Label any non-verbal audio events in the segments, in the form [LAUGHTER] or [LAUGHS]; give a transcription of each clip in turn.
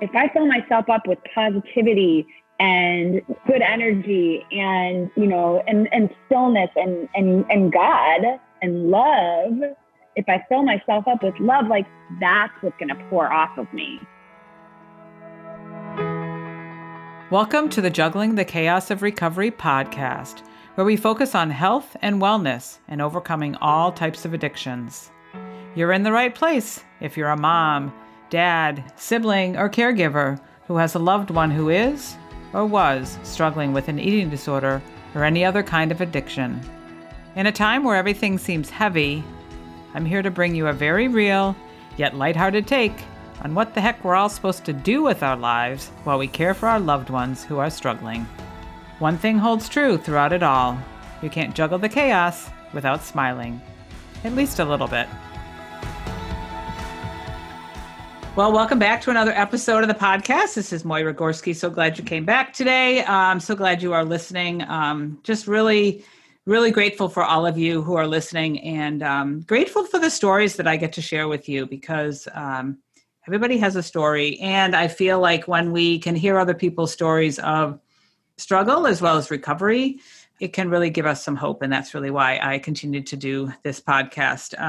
if I fill myself up with positivity and good energy and you know and and stillness and and and God and love if I fill myself up with love like that's what's going to pour off of me Welcome to the Juggling the Chaos of Recovery podcast where we focus on health and wellness and overcoming all types of addictions. You're in the right place if you're a mom, dad, sibling, or caregiver who has a loved one who is or was struggling with an eating disorder or any other kind of addiction. In a time where everything seems heavy, I'm here to bring you a very real, yet lighthearted take on what the heck we're all supposed to do with our lives while we care for our loved ones who are struggling. One thing holds true throughout it all you can't juggle the chaos without smiling. At least a little bit. Well, welcome back to another episode of the podcast. This is Moira Gorski. So glad you came back today. I'm so glad you are listening. Um, just really, really grateful for all of you who are listening and um, grateful for the stories that I get to share with you because um, everybody has a story. And I feel like when we can hear other people's stories of struggle as well as recovery, it can really give us some hope. And that's really why I continue to do this podcast.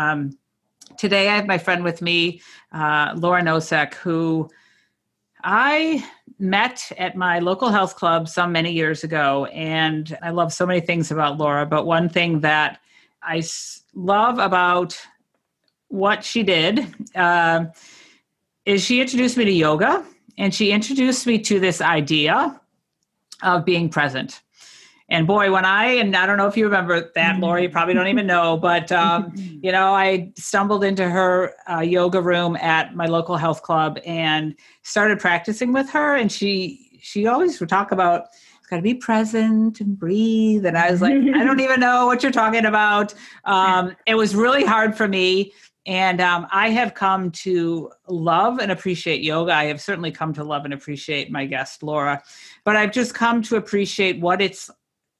Today I have my friend with me, uh, Laura Nosek, who I met at my local health club some many years ago. And I love so many things about Laura, but one thing that I love about what she did uh, is she introduced me to yoga and she introduced me to this idea of being present. And boy, when I, and I don't know if you remember that, mm-hmm. Laura, you probably don't even know, but, [LAUGHS] um, you know, I stumbled into her uh, yoga room at my local health club and started practicing with her. And she, she always would talk about, it's got to be present and breathe. And I was like, I don't even know what you're talking about. Um, [LAUGHS] it was really hard for me. And um, I have come to love and appreciate yoga. I have certainly come to love and appreciate my guest, Laura. But I've just come to appreciate what it's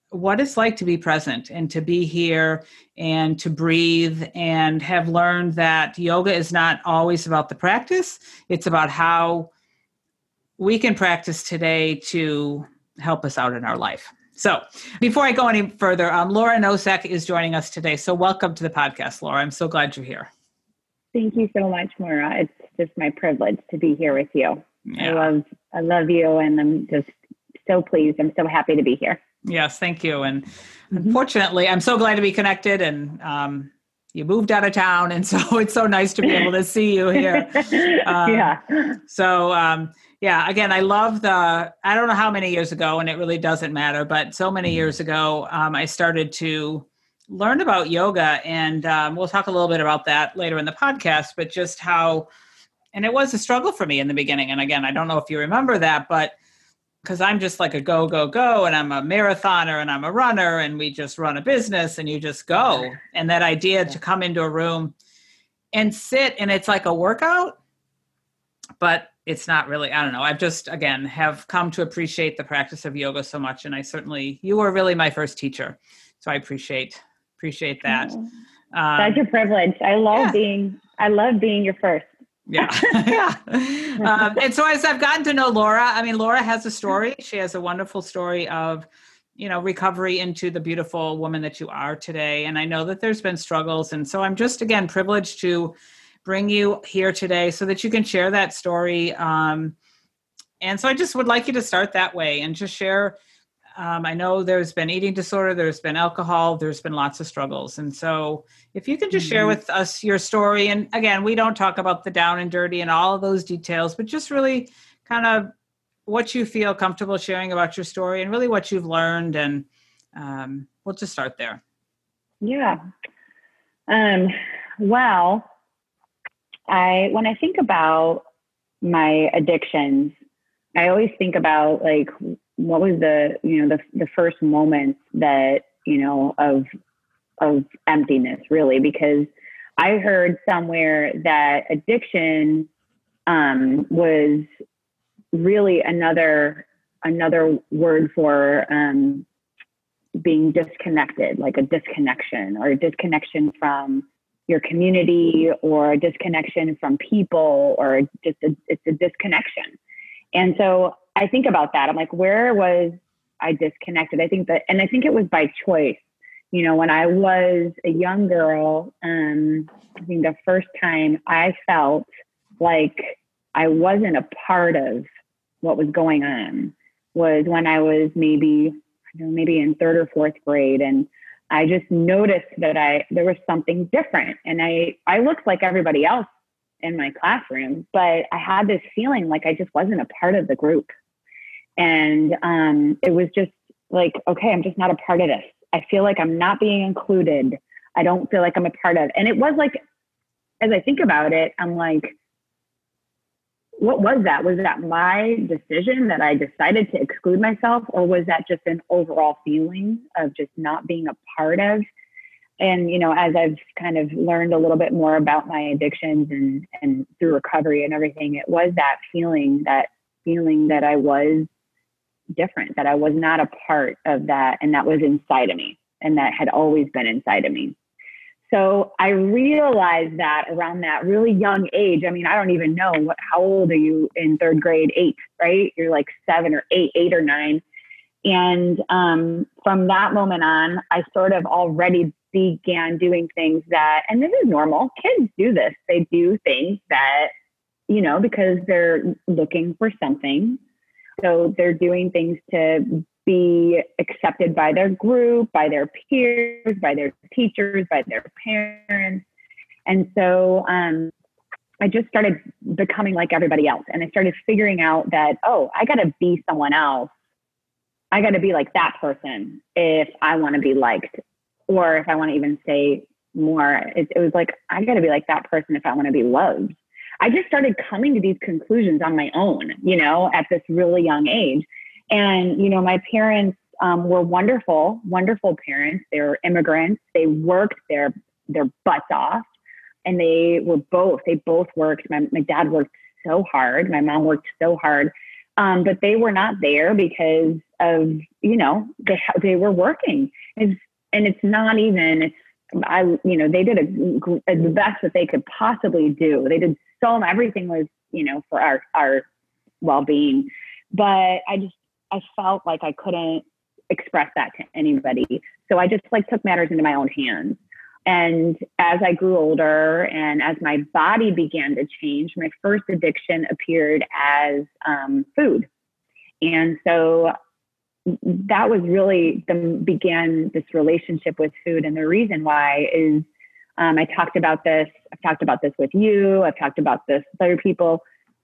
what it's like to be present and to be here and to breathe and have learned that yoga is not always about the practice. It's about how we can practice today to help us out in our life. So before i go any further um, laura nosek is joining us today. So welcome to the podcast laura. I'm so glad you're here. Thank you so much maura. It's just my privilege to be here with you. Yeah. i love i love you and i'm just so pleased. I'm so happy to be here Yes, thank you. And mm-hmm. unfortunately, I'm so glad to be connected. And um, you moved out of town, and [LAUGHS] so it's so nice to be able to see you here. [LAUGHS] Um, yeah. So um, yeah, again, I love the. I don't know how many years ago, and it really doesn't matter, but so many mm-hmm. years ago, um, I started to learn about yoga, and um, we'll talk a little bit about that later in the podcast. But just how, and it was a struggle for me in the beginning. And again, I don't know if you remember that, but because I'm just like a go, go, go, and I'm a marathoner and I'm a runner, and we just run a business and you just go. And that idea yeah. to come into a room and sit and it's like a workout, but it's not really, I don't know. I've just, again, have come to appreciate the practice of yoga so much. And I certainly, you were really my first teacher. So I appreciate, appreciate that. Um, That's your privilege. I love yeah. being, I love being your first yeah. [LAUGHS] Yeah. Um, and so as i've gotten to know laura i mean laura has a story. She has a wonderful story of you know recovery into the beautiful woman that you are today. And i know that there's been struggles. And so i'm just again privileged to bring you here today so that you can share that story. Um, and so i just would like you to start that way and just share um, I know there's been eating disorder, there's been alcohol, there's been lots of struggles. And so, if you can just mm-hmm. share with us your story, and again, we don't talk about the down and dirty and all of those details, but just really kind of what you feel comfortable sharing about your story and really what you've learned. And um, we'll just start there. Yeah. Um, well, I when I think about my addictions, I always think about like what was the you know the the first moments that you know of of emptiness really because I heard somewhere that addiction um, was really another another word for um, being disconnected, like a disconnection or a disconnection from your community or a disconnection from people or just a, it's a disconnection. And so I think about that. I'm like, where was I disconnected? I think that, and I think it was by choice. You know, when I was a young girl, um, I think the first time I felt like I wasn't a part of what was going on was when I was maybe, I know, maybe in third or fourth grade. And I just noticed that I there was something different, and I I looked like everybody else in my classroom, but I had this feeling like I just wasn't a part of the group, and um, it was just like, okay, I'm just not a part of this. I feel like I'm not being included. I don't feel like I'm a part of, and it was like, as I think about it, I'm like, what was that? Was that my decision that I decided to exclude myself, or was that just an overall feeling of just not being a part of? And you know, as I've kind of learned a little bit more about my addictions and and through recovery and everything, it was that feeling, that feeling that I was different, that I was not a part of that, and that was inside of me, and that had always been inside of me. So I realized that around that really young age. I mean, I don't even know what, how old are you in third grade? Eight, right? You're like seven or eight, eight or nine. And um, from that moment on, I sort of already began doing things that, and this is normal. Kids do this. They do things that, you know, because they're looking for something. So they're doing things to be accepted by their group, by their peers, by their teachers, by their parents. And so um, I just started becoming like everybody else. And I started figuring out that, oh, I got to be someone else. I got to be like that person if I want to be liked. Or if I want to even say more, it, it was like, I got to be like that person if I want to be loved. I just started coming to these conclusions on my own, you know, at this really young age. And, you know, my parents um, were wonderful, wonderful parents. They were immigrants. They worked their, their butts off. And they were both, they both worked. My, my dad worked so hard. My mom worked so hard. Um, but they were not there because of, you know, they, they were working. It's, and it's not even, it's, I, you know, they did a, the best that they could possibly do. They did so, everything was, you know, for our, our well-being. But I just, I felt like I couldn't express that to anybody. So I just like took matters into my own hands. And as I grew older and as my body began to change, my first addiction appeared as um, food. And so that was really the began this relationship with food. And the reason why is um, I talked about this, I've talked about this with you, I've talked about this with other people.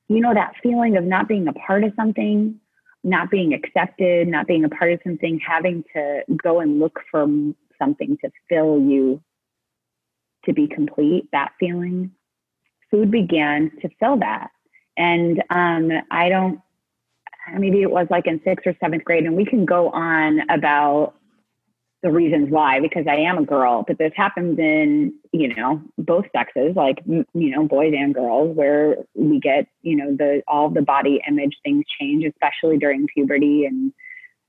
You know, that feeling of not being a part of something, not being accepted, not being a part of something, having to go and look for something to fill you to be complete, that feeling, food began to fill that. And um, I don't, maybe it was like in sixth or seventh grade, and we can go on about the reasons why because I am a girl, but this happens in, you know, both sexes, like, you know, boys and girls, where we get, you know, the, all the body image things change, especially during puberty and,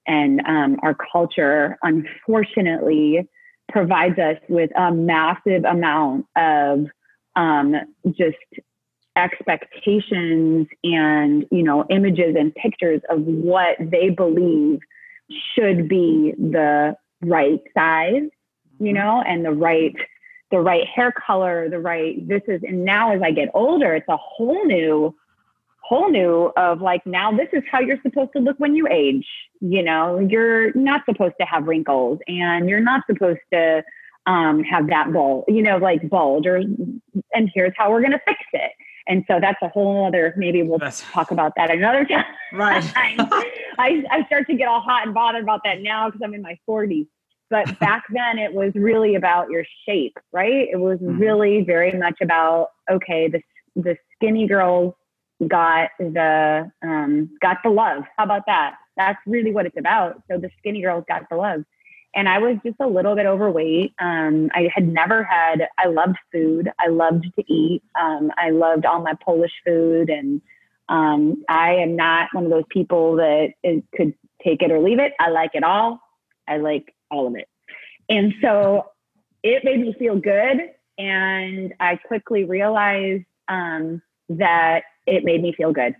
and um, our culture, unfortunately, provides us with a massive amount of um, just expectations and you know images and pictures of what they believe should be the right size, you mm-hmm. know, and the right the right hair color, the right this is and now as I get older, it's a whole new whole new of like now this is how you're supposed to look when you age. You know, you're not supposed to have wrinkles and you're not supposed to um, have that bulge, you know, like bulge or and here's how we're gonna fix it. And so that's a whole other, maybe we'll that's, talk about that another [LAUGHS] time. Right. [LAUGHS] I, I start to get all hot and bothered about that now because I'm in my 40s. But [LAUGHS] back then it was really about your shape, right? It was mm-hmm. really very much about, okay, the, the skinny girls got the, um, got the love. How about that? That's really what it's about. So the skinny girls got the love and I was just a little bit overweight. Um, I had never had, I loved food. I loved to eat. Um, I loved all my Polish food. And um, I am not one of those people that is, could take it or leave it. I like it all. I like all of it. And so it made me feel good and I quickly realized um, that it made me feel good.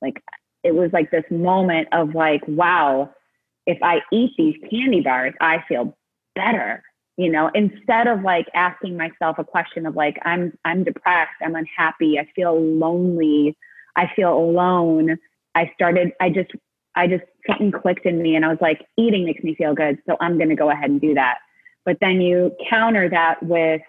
Like it was like this moment of like, wow, if I eat these candy bars, I feel better. You know, instead of like asking myself a question of like, I'm I'm depressed, I'm unhappy, I feel lonely, I feel alone. I started, I just, I just something clicked in me and I was like, eating makes me feel good. So I'm gonna go ahead and do that. But then you counter that with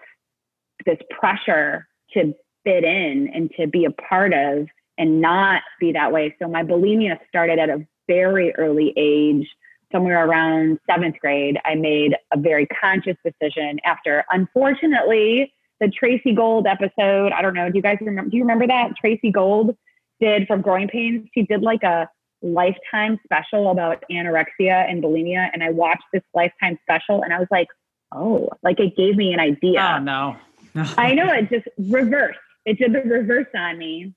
this pressure to fit in and to be a part of and not be that way. So my bulimia started at a very early age, somewhere around seventh grade. I made a very conscious decision after, unfortunately, the Tracey Gold episode. I don't know. Do you guys remember? Do you remember that Tracey Gold did from Growing Pains? She did like a lifetime special about anorexia and bulimia, and I watched this lifetime special, and I was like, oh, like it gave me an idea. Oh no. [LAUGHS] I know it just reversed. It did the reverse on me.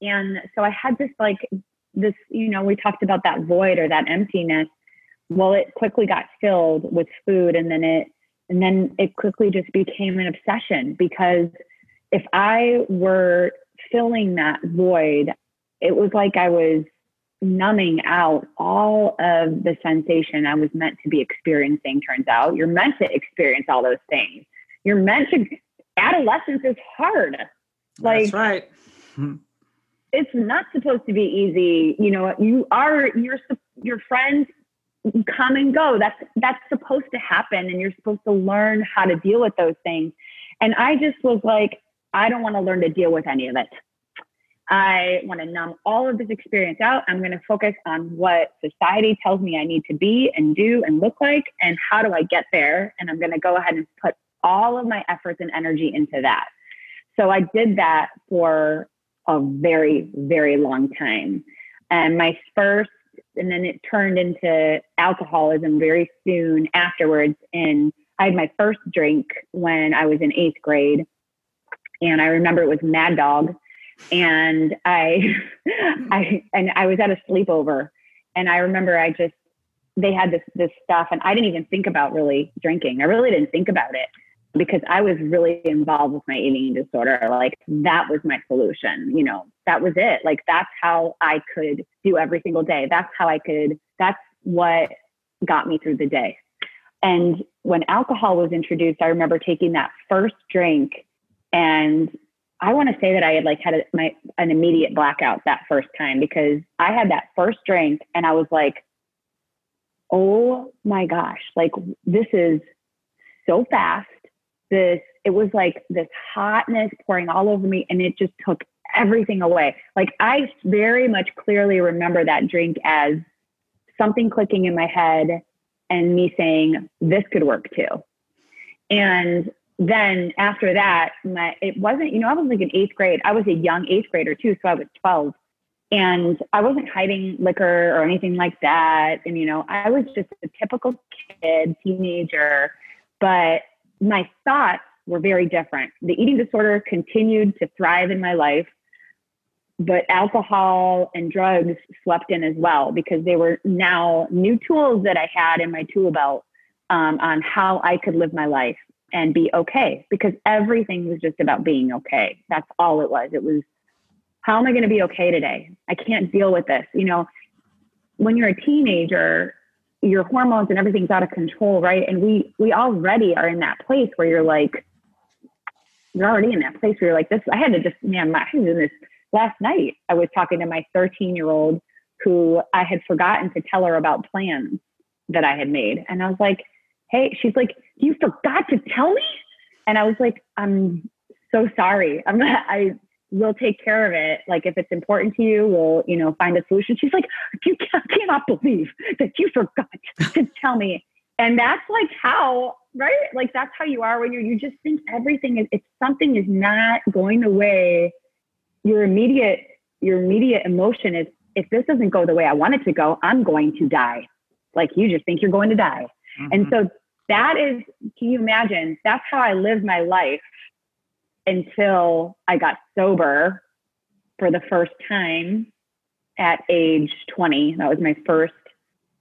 And so I had this like this, you know, we talked about that void or that emptiness. Well, it quickly got filled with food and then it and then it quickly just became an obsession because if I were filling that void, it was like I was numbing out all of the sensation I was meant to be experiencing, turns out. You're meant to experience all those things. You're meant to, adolescence is hard. Like, That's right. Hmm. It's not supposed to be easy. You know, you are, your, your friends come and go. That's, that's supposed to happen. And you're supposed to learn how to deal with those things. And I just was like, I don't want to learn to deal with any of it. I want to numb all of this experience out. I'm going to focus on what society tells me I need to be and do and look like, and how do I get there. And I'm going to go ahead and put all of my efforts and energy into that. So I did that for a very, very long time. And my first, and then it turned into alcoholism very soon afterwards. And I had my first drink when I was in eighth grade. And I remember it was Mad Dog and I, [LAUGHS] I, and I was at a sleepover, and I remember I just they had this this stuff, and I didn't even think about really drinking. I really didn't think about it because I was really involved with my eating disorder. Like that was my solution. You know, that was it. Like that's how I could do every single day. That's how I could. That's what got me through the day. And when alcohol was introduced, I remember taking that first drink and I want to say that I had like had a, my an immediate blackout that first time because I had that first drink and I was like, oh my gosh, like this is so fast. This it was like this hotness pouring all over me and it just took everything away. Like I very much clearly remember that drink as something clicking in my head and me saying this could work too. And then after that, my it wasn't, you know, I was like in eighth grade. I was a young eighth grader too, so I was 12. And I wasn't hiding liquor or anything like that. And, you know, I was just a typical kid, teenager, but my thoughts were very different. The eating disorder continued to thrive in my life, but alcohol and drugs swept in as well because they were now new tools that I had in my tool belt um, on how I could live my life and be okay because everything was just about being okay. That's all it was. It was, how am I going to be okay today? I can't deal with this. You know, when you're a teenager, your hormones and everything's out of control, right? And we we already are in that place where you're like, you're already in that place where you're like, this. I had to just, man, my, I was in this last night. I was talking to my 13 year old who I had forgotten to tell her about plans that I had made, and I was like, hey, she's like, you forgot to tell me? And I was like, I'm so sorry. I'm not, I will take care of it. Like if it's important to you, we'll, you know, find a solution. She's like, you cannot believe that you forgot [LAUGHS] to tell me. And that's like how, right? Like that's how you are when you're, you just think everything is, if something is not going the way your immediate, your immediate emotion is, if this doesn't go the way I want it to go, I'm going to die. Like you just think you're going to die. Mm-hmm. And so that is, can you imagine? That's how I lived my life until I got sober for the first time at age 20. That was my first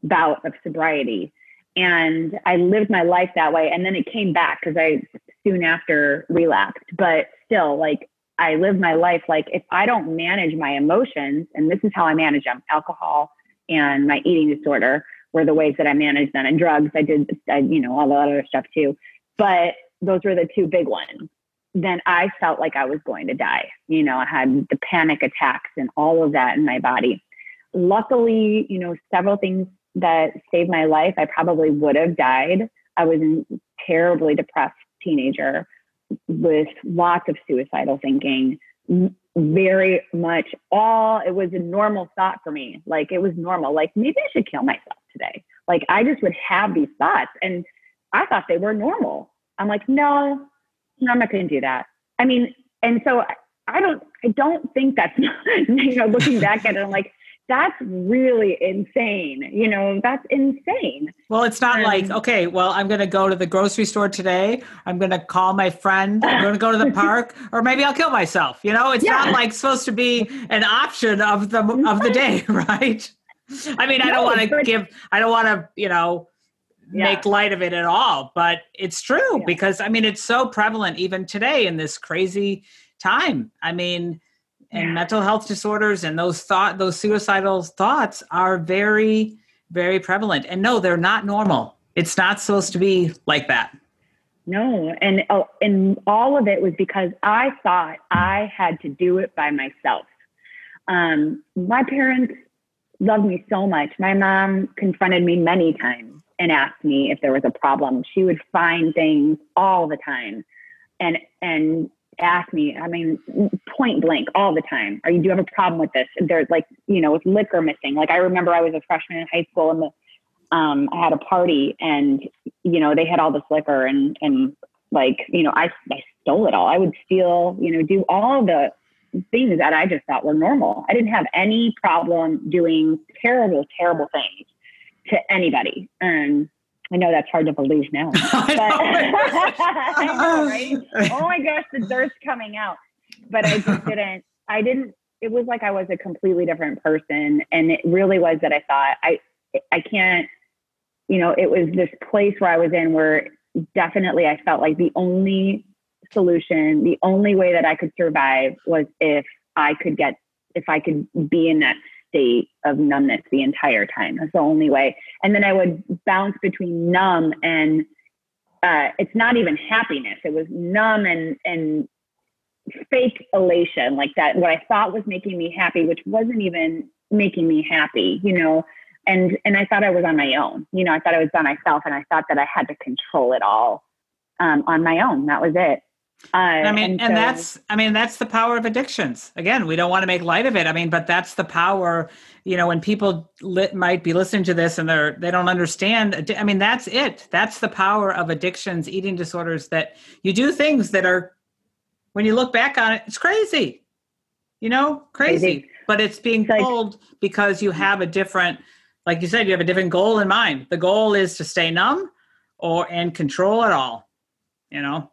bout of sobriety. And I lived my life that way. And then it came back because I soon after relapsed, but still, like I live my life like if I don't manage my emotions, and this is how I manage them: alcohol and my eating disorder were the ways that I managed them, and drugs. I did, I, you know, all the other stuff too, but those were the two big ones. Then I felt like I was going to die. You know, I had the panic attacks and all of that in my body. Luckily, you know, several things that saved my life. I probably would have died. I was a terribly depressed teenager with lots of suicidal thinking, very much all, it was a normal thought for me. Like it was normal. Like maybe I should kill myself today. Like I just would have these thoughts and I thought they were normal. I'm like, no, no I'm not going to do that. I mean, and so I don't, I don't think that's, [LAUGHS] you know, looking back at it, I'm like, that's really insane. You know, that's insane. Well, it's not um, like, okay, well, I'm going to go to the grocery store today. I'm going to call my friend. I'm going to go to the [LAUGHS] park, or maybe I'll kill myself. You know, it's yeah. not like supposed to be an option of the of the day, [LAUGHS] right? I mean, no, I don't want to give, I don't want to, you know, yeah. make light of it at all, but it's true yeah. because I mean, it's so prevalent even today in this crazy time. I mean, and yeah. mental health disorders and those thought those suicidal thoughts are very very prevalent and no they're not normal it's not supposed to be like that no and oh, and all of it was because i thought i had to do it by myself um, my parents loved me so much my mom confronted me many times and asked me if there was a problem she would find things all the time and and ask me, I mean, point blank all the time, are you, do you have a problem with this? There's like, you know, with liquor missing. Like I remember I was a freshman in high school and the, um, I had a party and, you know, they had all this liquor and, and like, you know, I, I stole it all. I would steal, you know, do all the things that I just thought were normal. I didn't have any problem doing terrible, terrible things to anybody. Um, I know that's hard to believe now. But, [LAUGHS] I know, [LAUGHS] [LAUGHS] right? Oh my gosh, the dirt's coming out. But I just didn't, I didn't, it was like I was a completely different person. And it really was that I thought, I, I can't, you know, it was this place where I was in where definitely I felt like the only solution, the only way that I could survive was if I could get, if I could be in that state of numbness the entire time. That's the only way. And then I would bounce between numb and uh, it's not even happiness. It was numb and and fake elation, like that. What I thought was making me happy, which wasn't even making me happy, you know. And and I thought I was on my own. You know, I thought I was by myself, and I thought that I had to control it all um, on my own. That was it. Uh, I mean, and, and so, that's, I mean, that's the power of addictions. Again, we don't want to make light of it. I mean, but that's the power. You know, when people lit, might be listening to this and they're they don't understand. I mean, that's it. That's the power of addictions, eating disorders. That you do things that are, when you look back on it, it's crazy. You know, crazy. crazy. But it's being it's told like, because you have a different, like you said, you have a different goal in mind. The goal is to stay numb, or and control it all. You know.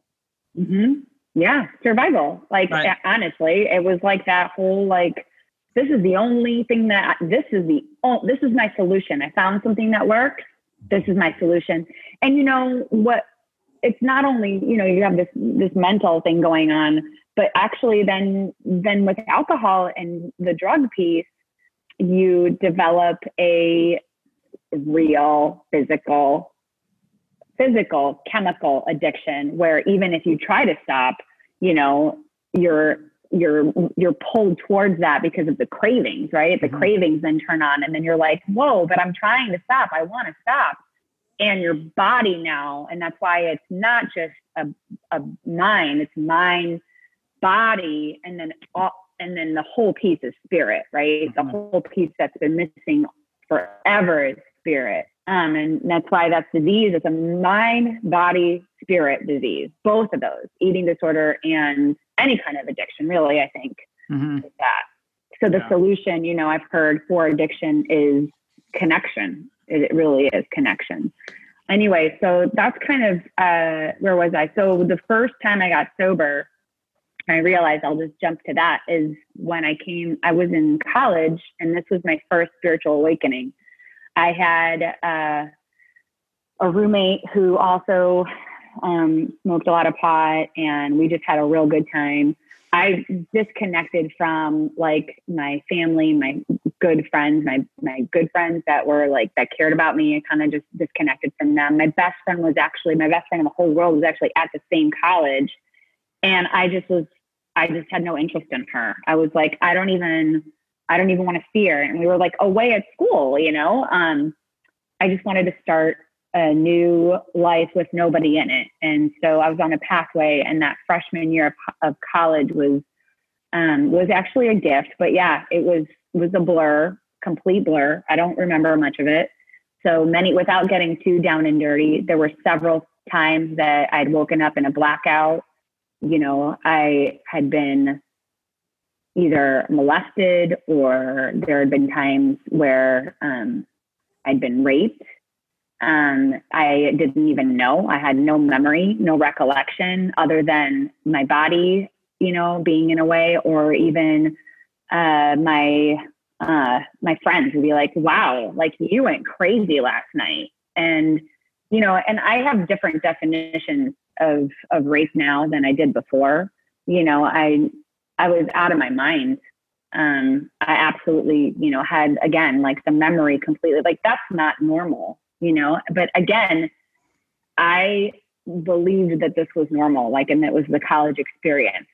Mm-hmm. Yeah, survival. Like right. honestly, it was like that whole like this is the only thing that this is the oh this is my solution. I found something that works. This is my solution. And you know what? It's not only you know you have this this mental thing going on, but actually then then with alcohol and the drug piece, you develop a real physical physical chemical addiction where even if you try to stop, you know, you're you're you're pulled towards that because of the cravings, right? The mm-hmm. cravings then turn on and then you're like, "Whoa, but I'm trying to stop. I want to stop." And your body now, and that's why it's not just a a mind, it's mind, body, and then all, and then the whole piece is spirit, right? Mm-hmm. The whole piece that's been missing forever is spirit. Um, and that's why that's disease. It's a mind, body, spirit disease. Both of those, eating disorder and any kind of addiction, really, I think, mm-hmm. that. So the yeah. solution, you know, I've heard for addiction is connection. It really is connection. Anyway, so that's kind of uh, where was I? So the first time I got sober, I realized I'll just jump to that is when I came, I was in college and this was my first spiritual awakening. I had uh, a roommate who also um, smoked a lot of pot, and we just had a real good time. I disconnected from like my family, my good friends, my my good friends that were like that cared about me. I kind of just disconnected from them. My best friend was actually my best friend in the whole world was actually at the same college, and I just was I just had no interest in her. I was like, I don't even I don't even want to see her. And we were like away at school, you know. Um, I just wanted to start a new life with nobody in it. And so I was on a pathway, and that freshman year of, of college was um, was actually a gift. But yeah, it was was a blur, complete blur. I don't remember much of it. So many, without getting too down and dirty, there were several times that I'd woken up in a blackout. You know, I had been either molested or there had been times where um, I'd been raped um, I didn't even know. I had no memory, no recollection other than my body, you know, being in a way, or even uh, my uh, my friends would be like, "Wow, like you went crazy last night," and you know, and I have different definitions of of rape now than I did before. You know, I I was out of my mind. Um, I absolutely, you know, had again like the memory completely. Like that's not normal you know but again i believed that this was normal like and it was the college experience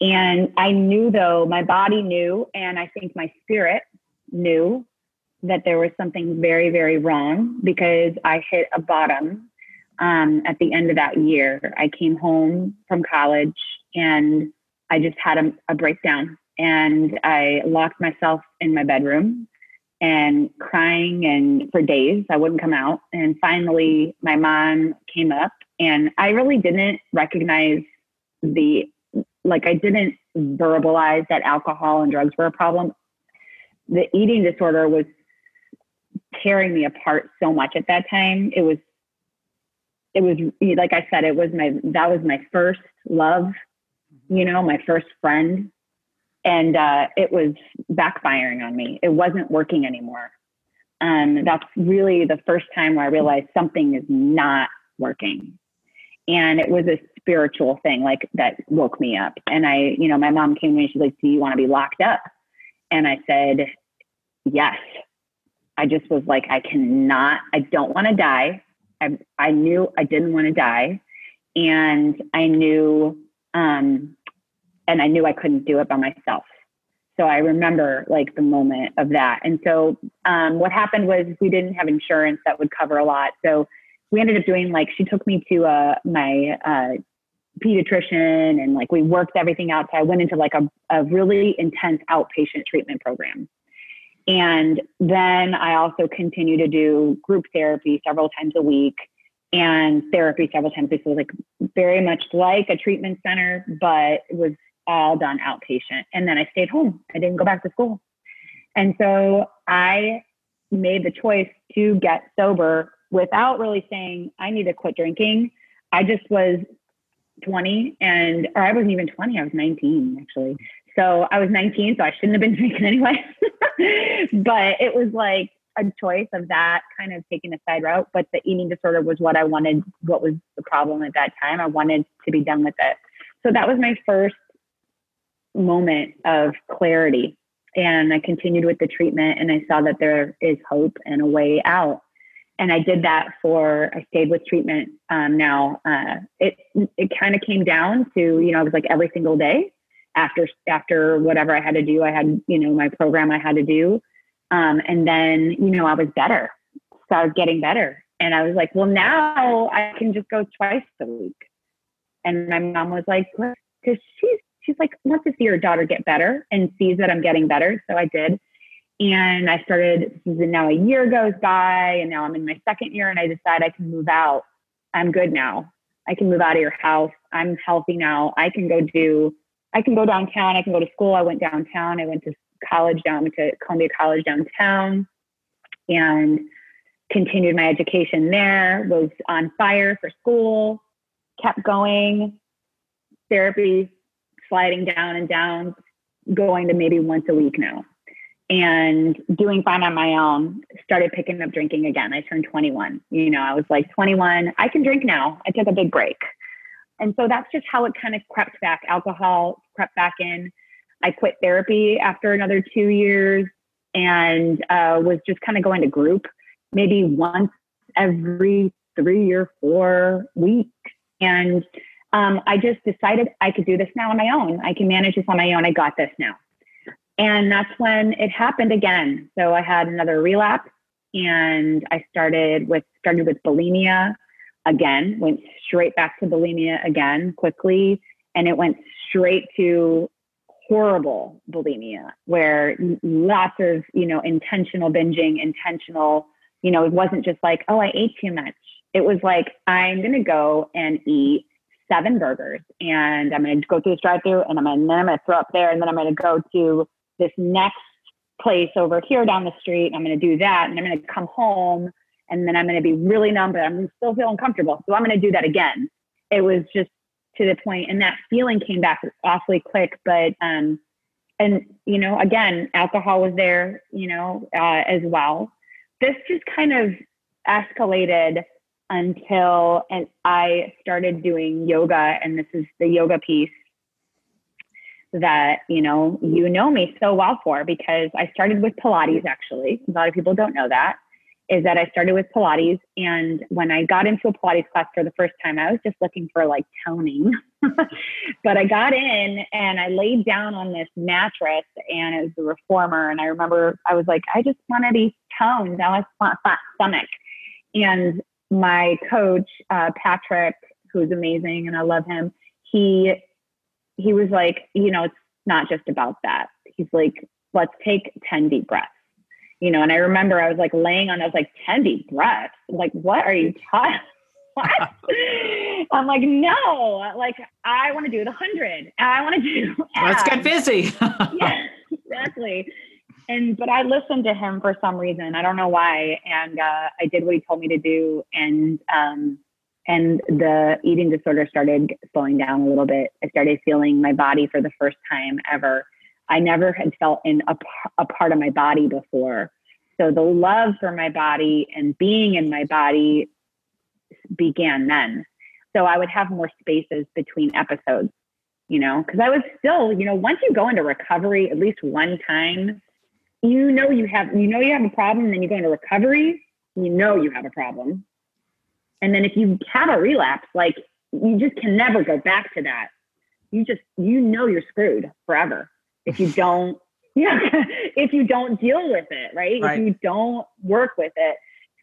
and i knew though my body knew and i think my spirit knew that there was something very very wrong because i hit a bottom um, at the end of that year i came home from college and i just had a, a breakdown and i locked myself in my bedroom and crying and for days I wouldn't come out. And finally my mom came up and I really didn't recognize the like I didn't verbalize that alcohol and drugs were a problem. The eating disorder was tearing me apart so much at that time. It was it was like I said, it was my that was my first love, you know, my first friend and uh, it was backfiring on me. It wasn't working anymore. And that's really the first time where I realized something is not working. And it was a spiritual thing, like that woke me up. And I, you know, my mom came to me she's like, Do you want to be locked up? And I said, Yes. I just was like, I cannot, I don't want to die. I, I knew I didn't want to die. And I knew um, and I knew I couldn't do it by myself. So I remember like the moment of that. And so um, what happened was we didn't have insurance that would cover a lot. So we ended up doing like she took me to uh, my uh, pediatrician and like we worked everything out. So I went into like a, a really intense outpatient treatment program. And then I also continue to do group therapy several times a week and therapy several times week. So like very much like a treatment center, but it was all done outpatient. And then I stayed home. I didn't go back to school. And so I made the choice to get sober without really saying, I need to quit drinking. I just was 20 and, or I wasn't even 20, I was 19 actually. So I was 19, so I shouldn't have been [LAUGHS] drinking anyway. [LAUGHS] but it was like a choice of that kind of taking a side route. But the eating disorder was what I wanted, what was the problem at that time. I wanted to be done with it. So that was my first moment of clarity. And I continued with the treatment and I saw that there is hope and a way out. And I did that for, I stayed with treatment um, now. Uh, it it kind of came down to, you know, I was like every single day after after whatever I had to do. I had, you know, my program I had to do. Um, and then, you know, I was better. So I was getting better. And I was like, well, now I can just go twice a week. And my mom was like, because she's she's like, wants to see her daughter get better and sees that I'm getting better. So I did. And I started, now a year goes by, and now I'm in my second year, and I decide I can move out. I'm good now. I can move out of your house. I'm healthy now. I can go do, I can go downtown. I can go to school. I went downtown. I went to college down to Columbia College downtown and continued my education there, was on fire for school, kept going. Therapy sliding down and down, going to maybe once a week now. and doing fine on my own, started picking up drinking again. I turned 21. You know, I was like 21, I can drink now. I took a big break. And so that's just how it kind of crept back. Alcohol crept back in. I quit therapy after another two years and uh, was just kind of going to group maybe once every three or four weeks. And um, I just decided I could do this now on my own. I can manage this on my own. I got this now. And that's when it happened again. So I had another relapse and I started with started with bulimia again, went straight back to bulimia again quickly. And it went straight to horrible bulimia where lots of, you know, intentional binging, intentional, you know, it wasn't just like, oh, I ate too much. It was like, I'm going to go and eat seven burgers and I'm going to go through this drive through and I'm going to, then I'm going to throw up there and then I'm going to go to this next place over here down the street. I'm going to do that and I'm going to come home and then I'm going to be really numb, but I'm still feeling comfortable. So I'm going to do that again. It was just to the point, and that feeling came back awfully quick. But um, and you know, again, alcohol was there, you know, uh, as well. This just kind of escalated until and I started doing yoga, and this is the yoga piece that you know you know me so well for because I started with Pilates actually. A lot of people don't know that is that I started with Pilates. And when I got into a Pilates class for the first time, I was just looking for like toning. [LAUGHS] but I got in and I laid down on this mattress and it was the reformer. And I remember I was like, I just want to be toned. I want flat, flat stomach. And my coach, uh, Patrick, who's amazing and I love him, he he was like, you know, it's not just about that. He's like, let's take 10 deep breaths you know, and I remember I was like laying on, I was like, 10 deep breaths. Like, what are you talking? [LAUGHS] what? [LAUGHS] I'm like, no, like I want to do the hundred. I want to do. Abs. [LAUGHS] Let's get busy. yeah, exactly. And but I listened to him for some reason. I don't know why, and uh, I did what he told me to do, and um, and the eating disorder started slowing down a little bit. I started feeling my body for the first time ever. I never had felt in a, a part of my body before. So the love for my body and being in my body began then. So I would have more spaces between episodes, you know, because I was still, you know, once you go into recovery at least one time, you know you have you know you have a problem, then you go into recovery, you know you have a problem. And then if you have a relapse, like you just can never go back to that. You just you know you're screwed forever if you don't yeah [LAUGHS] if you don't deal with it right? right. if you don't work with it.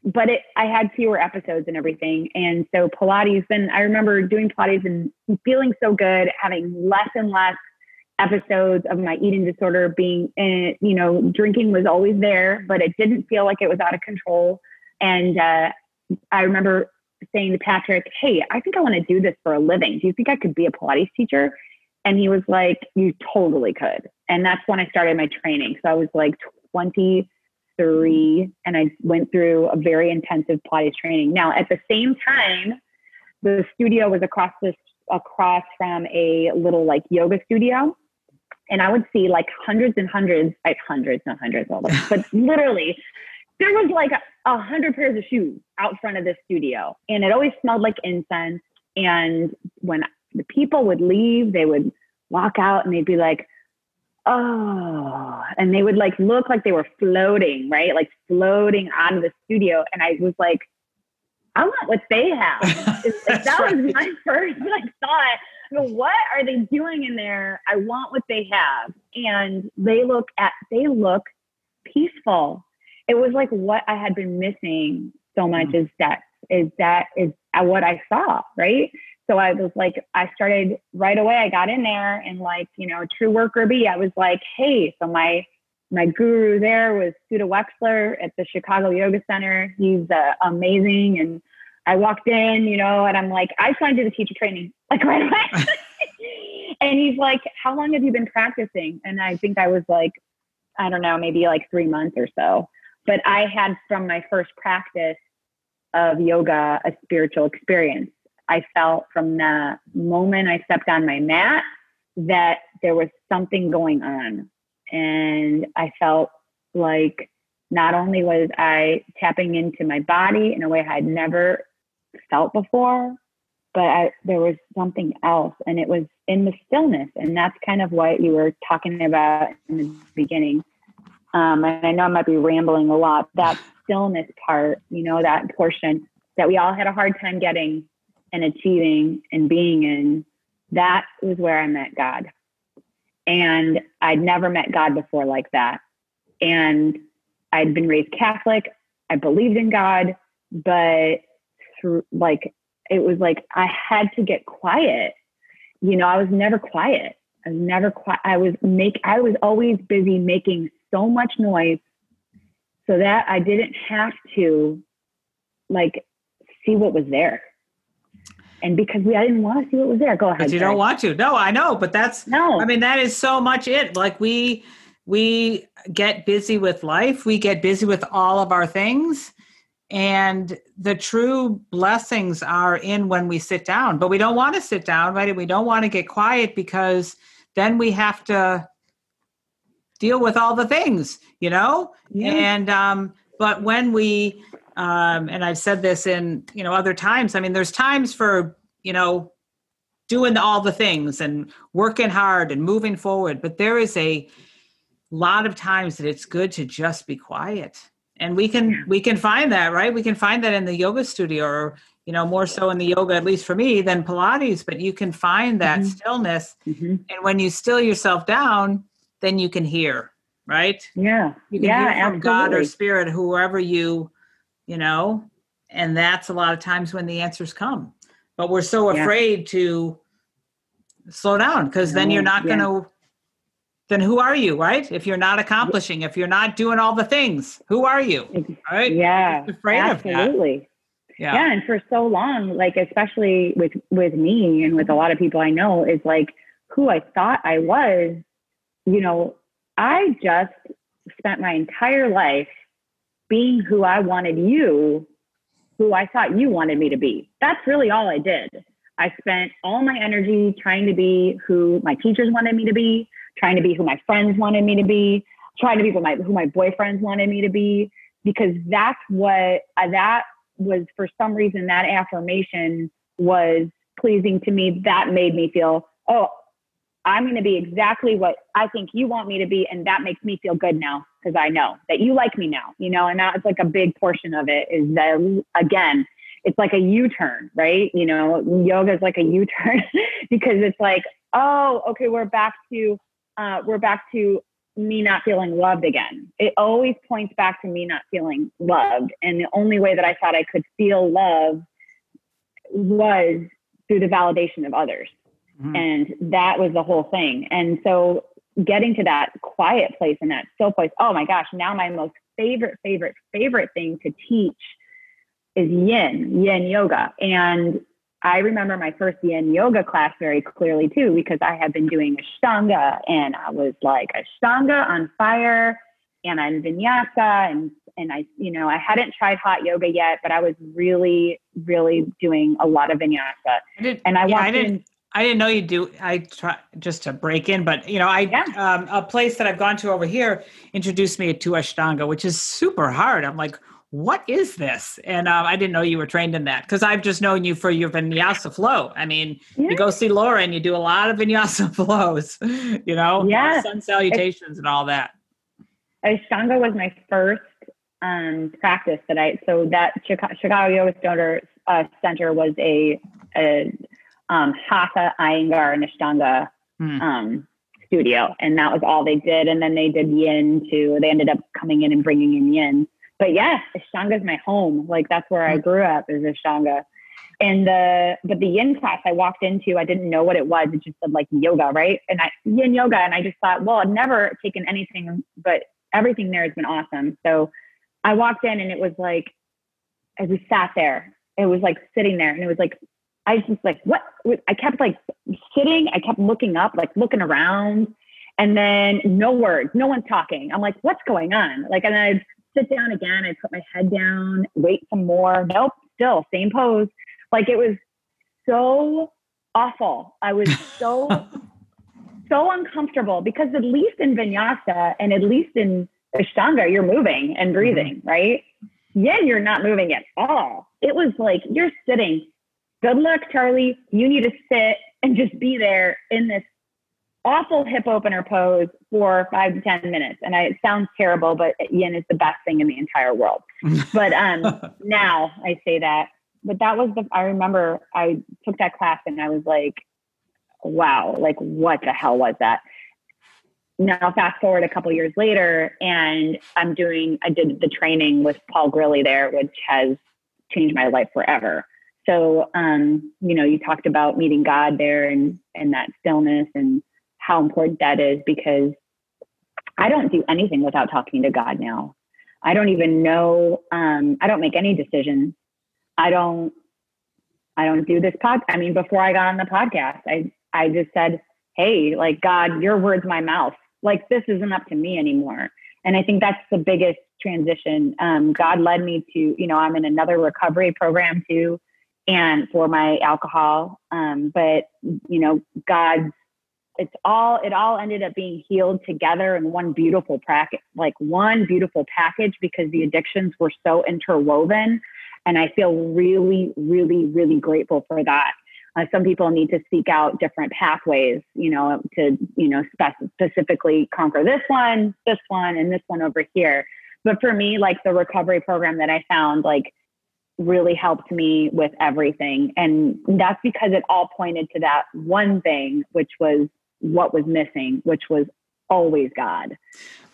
But it i had fewer episodes and everything. And so pilates then i remember doing pilates and feeling so good having less and less episodes of my eating disorder being in, you know drinking was always there but it didn't feel like it was out of control. And uh, i remember saying to patrick hey i think i want to do this for a living. Do you think i could be a pilates teacher and he was like, You totally could. And that's when I started my training. So I was like 23 and I went through a very intensive Pilates training. Now, at the same time, the studio was across this across from a little like yoga studio. And I would see like hundreds and hundreds, like hundreds, not hundreds, all them, but [LAUGHS] literally there was like a hundred pairs of shoes out front of the studio. And it always smelled like incense. And when the people would leave, they would walk out and they'd be like, oh, and they would like look like they were floating, right? Like floating out of the studio. And I was like, I want what they have. [LAUGHS] that right. was my [LAUGHS] first like thought. What are they doing in there? I want what they have. And they look at they look peaceful. It was like what I had been missing so much mm. is that is that is what I saw, right? So I was like, I started right away. I got in there and like, you know, true worker bee. I was like, hey, so my my guru there was Suddha Weixler at the Chicago Yoga Center. He's uh, amazing. And I walked in, you know, and I'm like, I just want to do the teacher training, [LAUGHS] like right away. [LAUGHS] and he's like, how long have you been practicing? And I think I was like, I don't know, maybe like three months or so. But I had from my first practice of yoga a spiritual experience. I felt from the moment I stepped on my mat that there was something going on. And I felt like not only was I tapping into my body in a way I'd never felt before, but I, there was something else, and it was in the stillness, and that's kind of what you were talking about in the beginning. Um, and I know I might be rambling a lot. That stillness part, you know, that portion that we all had a hard time getting and achieving and being in, that was where I met God. And I'd never met God before like that. And I'd been raised Catholic. I believed in God, but through like it was like I had to get quiet. You know, I was never quiet. I was never quiet. I was make I was always busy making so much noise so that I didn't have to like see what was there. And because we, I didn't want to see what was there. Go ahead. But you don't want to. No, I know, but that's no. I mean, that is so much it. Like we we get busy with life. We get busy with all of our things. And the true blessings are in when we sit down, but we don't want to sit down, right? And we don't want to get quiet because then we have to deal with all the things, you know? Yeah. And, um, but when we, um, and I've said this in, you know, other times, I mean, there's times for, you know, doing all the things and working hard and moving forward, but there is a, lot of times that it's good to just be quiet. And we can we can find that right? We can find that in the yoga studio or you know more so in the yoga at least for me than pilates but you can find that mm-hmm. stillness. Mm-hmm. and when you still yourself down then you can hear right? Yeah. You can yeah, hear from absolutely. god or spirit whoever you you know and that's a lot of times when the answers come but we're so afraid yeah. to slow down because then you're not yeah. going to then who are you, right? If you're not accomplishing, if you're not doing all the things, who are you? Right? Yeah. absolutely. Yeah. yeah. And for so long, like especially with with me and with a lot of people I know, is like who I thought I was, you know, I just spent my entire life being who I wanted you, who I thought you wanted me to be. That's really all I did. I spent all my energy trying to be who my teachers wanted me to be, trying to be who my friends wanted me to be, trying to be who my who my boyfriends wanted me to be, because that's what uh, that was for some reason that affirmation was pleasing to me. That made me feel, oh, I'm going to be exactly what I think you want me to be, and that makes me feel good now because I know that you like me now. You know, and that's like a big portion of it is that again. It's like a U-turn, right? You know, yoga is like a U-turn [LAUGHS] because it's like, oh, okay, we're back to uh, we're back to me not feeling loved again. It always points back to me not feeling loved. And the only way that I thought I could feel love was through the validation of others. Mm-hmm. And that was the whole thing. And so getting to that quiet place and that still place, oh my gosh, now my most favorite, favorite, favorite thing to teach is yin, yin yoga. And I remember my first yin yoga class very clearly too, because I had been doing Ashtanga and I was like Ashtanga on fire and I'm vinyasa and and I, you know, I hadn't tried hot yoga yet, but I was really, really doing a lot of vinyasa. I did, and I yeah, I didn't, in, I didn't know you do. I try just to break in, but you know, I yeah. um, a place that I've gone to over here introduced me to Ashtanga, which is super hard. I'm like, what is this? And um, I didn't know you were trained in that because I've just known you for your vinyasa flow. I mean, yeah. you go see Laura and you do a lot of vinyasa [LAUGHS] flows, you know, yeah, sun salutations it's, and all that. Ashtanga was my first um, practice that I, so that Chicago, Chicago Yoga Center, uh, Center was a, a um, Hatha, Iyengar, and Ashtanga hmm. um, studio. And that was all they did. And then they did yin too. They ended up coming in and bringing in yin but yeah, Ashtanga is my home. Like that's where I mm. grew up is Ashtanga. And the but the yin class I walked into, I didn't know what it was. It just said like yoga, right? And I yin yoga, and I just thought, well, I've never taken anything, but everything there has been awesome. So I walked in, and it was like, as we sat there, it was like sitting there, and it was like, I was just like, what? I kept like sitting, I kept looking up, like looking around, and then no words, no one's talking. I'm like, what's going on? Like, and then I sit down again. I'd put my head down, wait some more. Nope, still same pose. Like it was so awful. I was so, [LAUGHS] so uncomfortable because at least in vinyasa and at least in Ashtanga, you're moving and breathing, mm-hmm. right? Yin, you're not moving at all. It was like you're sitting. Good luck, Charlie. You need to sit and just be there in this awful hip opener pose for five to 10 minutes. And I, it sounds terrible, but yin is the best thing in the entire world. [LAUGHS] but um, now I say that, but that was the, I remember I took that class and I was like, wow, like what the hell was that? Now fast forward a couple years later and I'm doing, I did the training with Paul Grilley there, which has changed my life forever. So, um, you know, you talked about meeting God there and, and that stillness and how important that is because I don't do anything without talking to God now. I don't even know. Um, I don't make any decisions. I don't. I don't do this pod. I mean, before I got on the podcast, I I just said, "Hey, like God, your words, my mouth. Like this isn't up to me anymore." And I think that's the biggest transition. Um, God led me to, you know, I'm in another recovery program too, and for my alcohol. Um, but you know, God's it's all it all ended up being healed together in one beautiful package like one beautiful package because the addictions were so interwoven and i feel really really really grateful for that uh, some people need to seek out different pathways you know to you know spec- specifically conquer this one this one and this one over here but for me like the recovery program that i found like really helped me with everything and that's because it all pointed to that one thing which was what was missing, which was always God.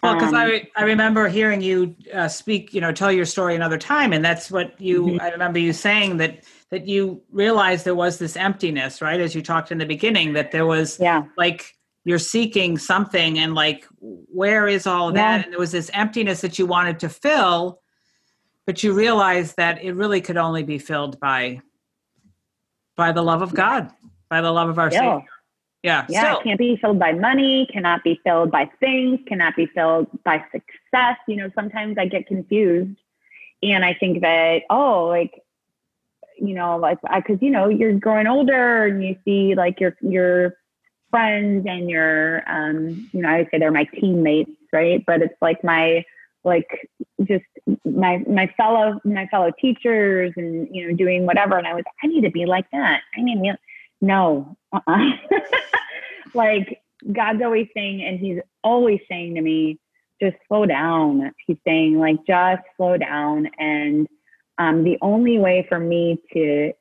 Well, because um, I I remember hearing you uh, speak, you know, tell your story another time, and that's what you. Mm-hmm. I remember you saying that that you realized there was this emptiness, right? As you talked in the beginning, that there was, yeah, like you're seeking something, and like where is all that? And there was this emptiness that you wanted to fill, but you realize that it really could only be filled by by the love of God, by the love of our yeah. Savior. Yeah. Yeah. Still. It can't be filled by money, cannot be filled by things, cannot be filled by success. You know, sometimes I get confused and I think that, oh, like, you know, like, I, cause you know, you're growing older and you see like your, your friends and your, um, you know, I would say they're my teammates, right? But it's like my, like just my my fellow my fellow teachers and you know doing whatever and I was I need to be like that I need to no, uh-uh. [LAUGHS] like God's always saying, and He's always saying to me, just slow down. He's saying, like, just slow down. And um, the only way for me to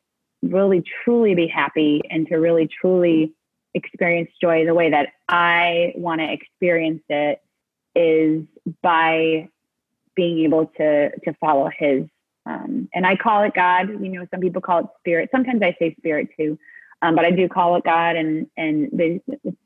really truly be happy and to really truly experience joy the way that I want to experience it is by being able to to follow His. Um, and I call it God. You know, some people call it spirit. Sometimes I say spirit too. Um, but I do call it God and and the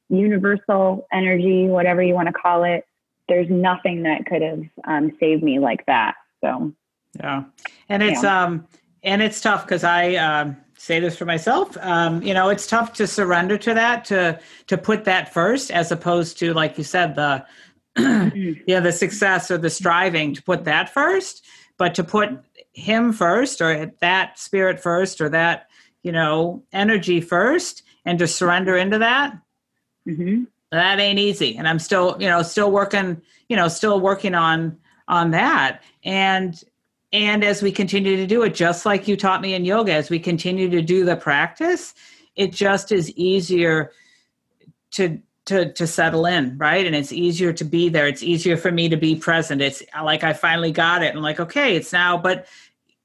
universal energy, whatever you want to call it. There's nothing that could have um, saved me like that. So yeah, and it's yeah. um and it's tough because I um, say this for myself. Um, you know, it's tough to surrender to that to to put that first, as opposed to like you said the. [CLEARS THROAT] yeah the success or the striving to put that first, but to put him first or that spirit first or that you know, energy first and to surrender into that. Mm-hmm. That ain't easy. And I'm still, you know, still working, you know, still working on on that. And and as we continue to do it, just like you taught me in yoga, as we continue to do the practice, it just is easier to to to settle in, right? And it's easier to be there. It's easier for me to be present. It's like I finally got it. And like, okay, it's now, but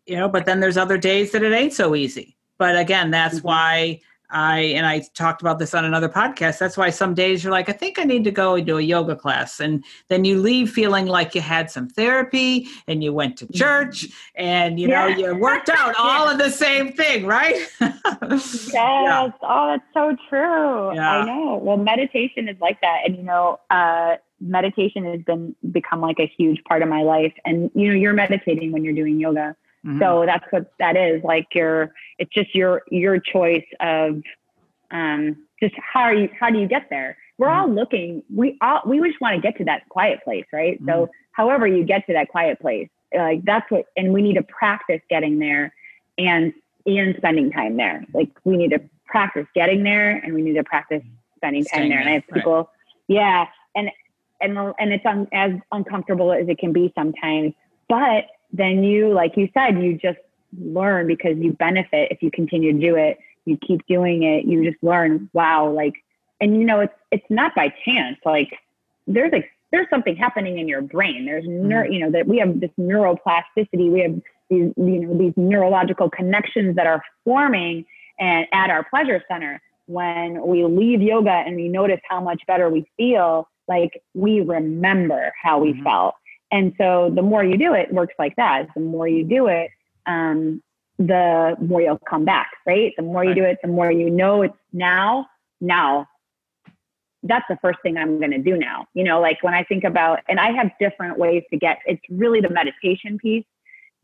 you know, but then there's other days that it ain't so easy but again, that's mm-hmm. why I and I talked about this on another podcast. That's why some days you're like, I think I need to go do a yoga class, and then you leave feeling like you had some therapy and you went to church and you know you worked out [LAUGHS] all of the same thing, right? [LAUGHS] yes. Yeah. Oh, that's so true. Yeah. I know. Well, meditation is like that, and you know, uh, meditation has been become like a huge part of my life. And you know, you're meditating when you're doing yoga. Mm-hmm. So that's what that is. Like your, it's just your your choice of um, just how are you how do you get there? We're mm-hmm. all looking. We all we just want to get to that quiet place, right? Mm-hmm. So however you get to that quiet place, like that's what, and we need to practice getting there, and and spending time there. Like we need to practice getting there, and we need to practice spending time Staying there. And I have people, right. yeah, and and and it's un, as uncomfortable as it can be sometimes. But then you, like you said, you just learn because you benefit if you continue to do it. You keep doing it. You just learn. Wow, like, and you know, it's it's not by chance. Like, there's like there's something happening in your brain. There's neur, you know, that we have this neuroplasticity. We have these, you know, these neurological connections that are forming and at our pleasure center when we leave yoga and we notice how much better we feel, like we remember how we mm-hmm. felt. And so the more you do it, it works like that. The more you do it, um, the more you'll come back, right? The more you do it, the more you know it's now, now. That's the first thing I'm going to do now. You know, like when I think about, and I have different ways to get, it's really the meditation piece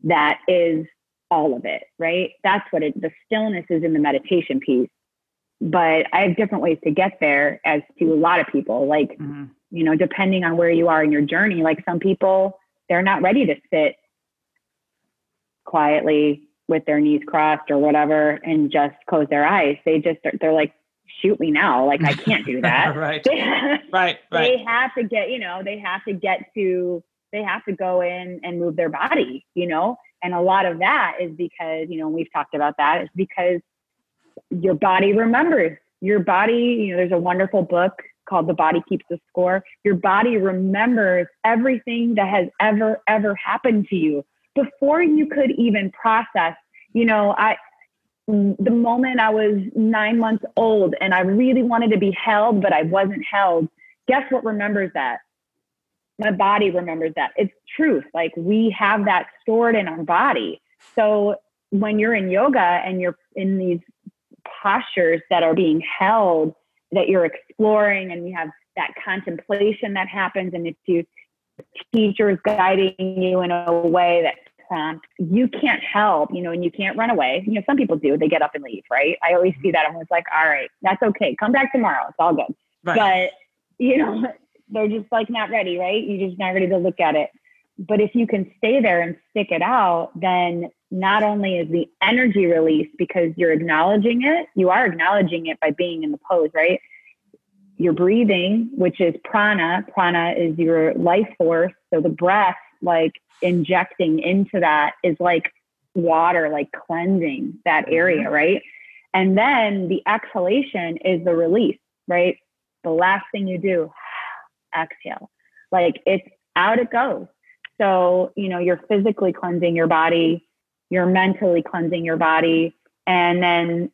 that is all of it, right? That's what it, the stillness is in the meditation piece but I have different ways to get there as to a lot of people. Like, mm-hmm. you know, depending on where you are in your journey, like some people, they're not ready to sit quietly with their knees crossed or whatever and just close their eyes. They just, they're like, shoot me now. Like, I can't do [LAUGHS] that. right. [LAUGHS] They, right. Right. They have to get, you know, they have to get to, they have to go in and move their body, you know? And a lot of that is because, you know, we've talked about that, is because your body remembers. Your body, you know, there's a wonderful book called The Body Keeps the Score. Your body remembers everything that has ever, ever happened to you before you could even process. You know, I, the moment I was nine months old and I really wanted to be held, but I wasn't held, guess what remembers that? My body remembers that. It's truth. Like we have that stored in our body. So when you're in yoga and you're in these postures that are being held that you're exploring and you have that contemplation that happens and if you teachers guiding you in a way that you can't help you know and you can't run away. You know some people do they get up and leave right? I always see mm-hmm. that i'm always like all right that's okay come back tomorrow it's all good. Right. but you know [LAUGHS] they're just like not ready right? You're just not ready to look at it. But if you can stay there and stick it out then not only is the energy released because you're acknowledging it, you are acknowledging it by being in the pose, right? You're breathing, which is prana. Prana is your life force. So the breath, like injecting into that, is like water, like cleansing that area, mm-hmm. right? And then the exhalation is the release, right? The last thing you do, [SIGHS] exhale. Like it's out it goes. So, you know, you're physically cleansing your body you're mentally cleansing your body. And then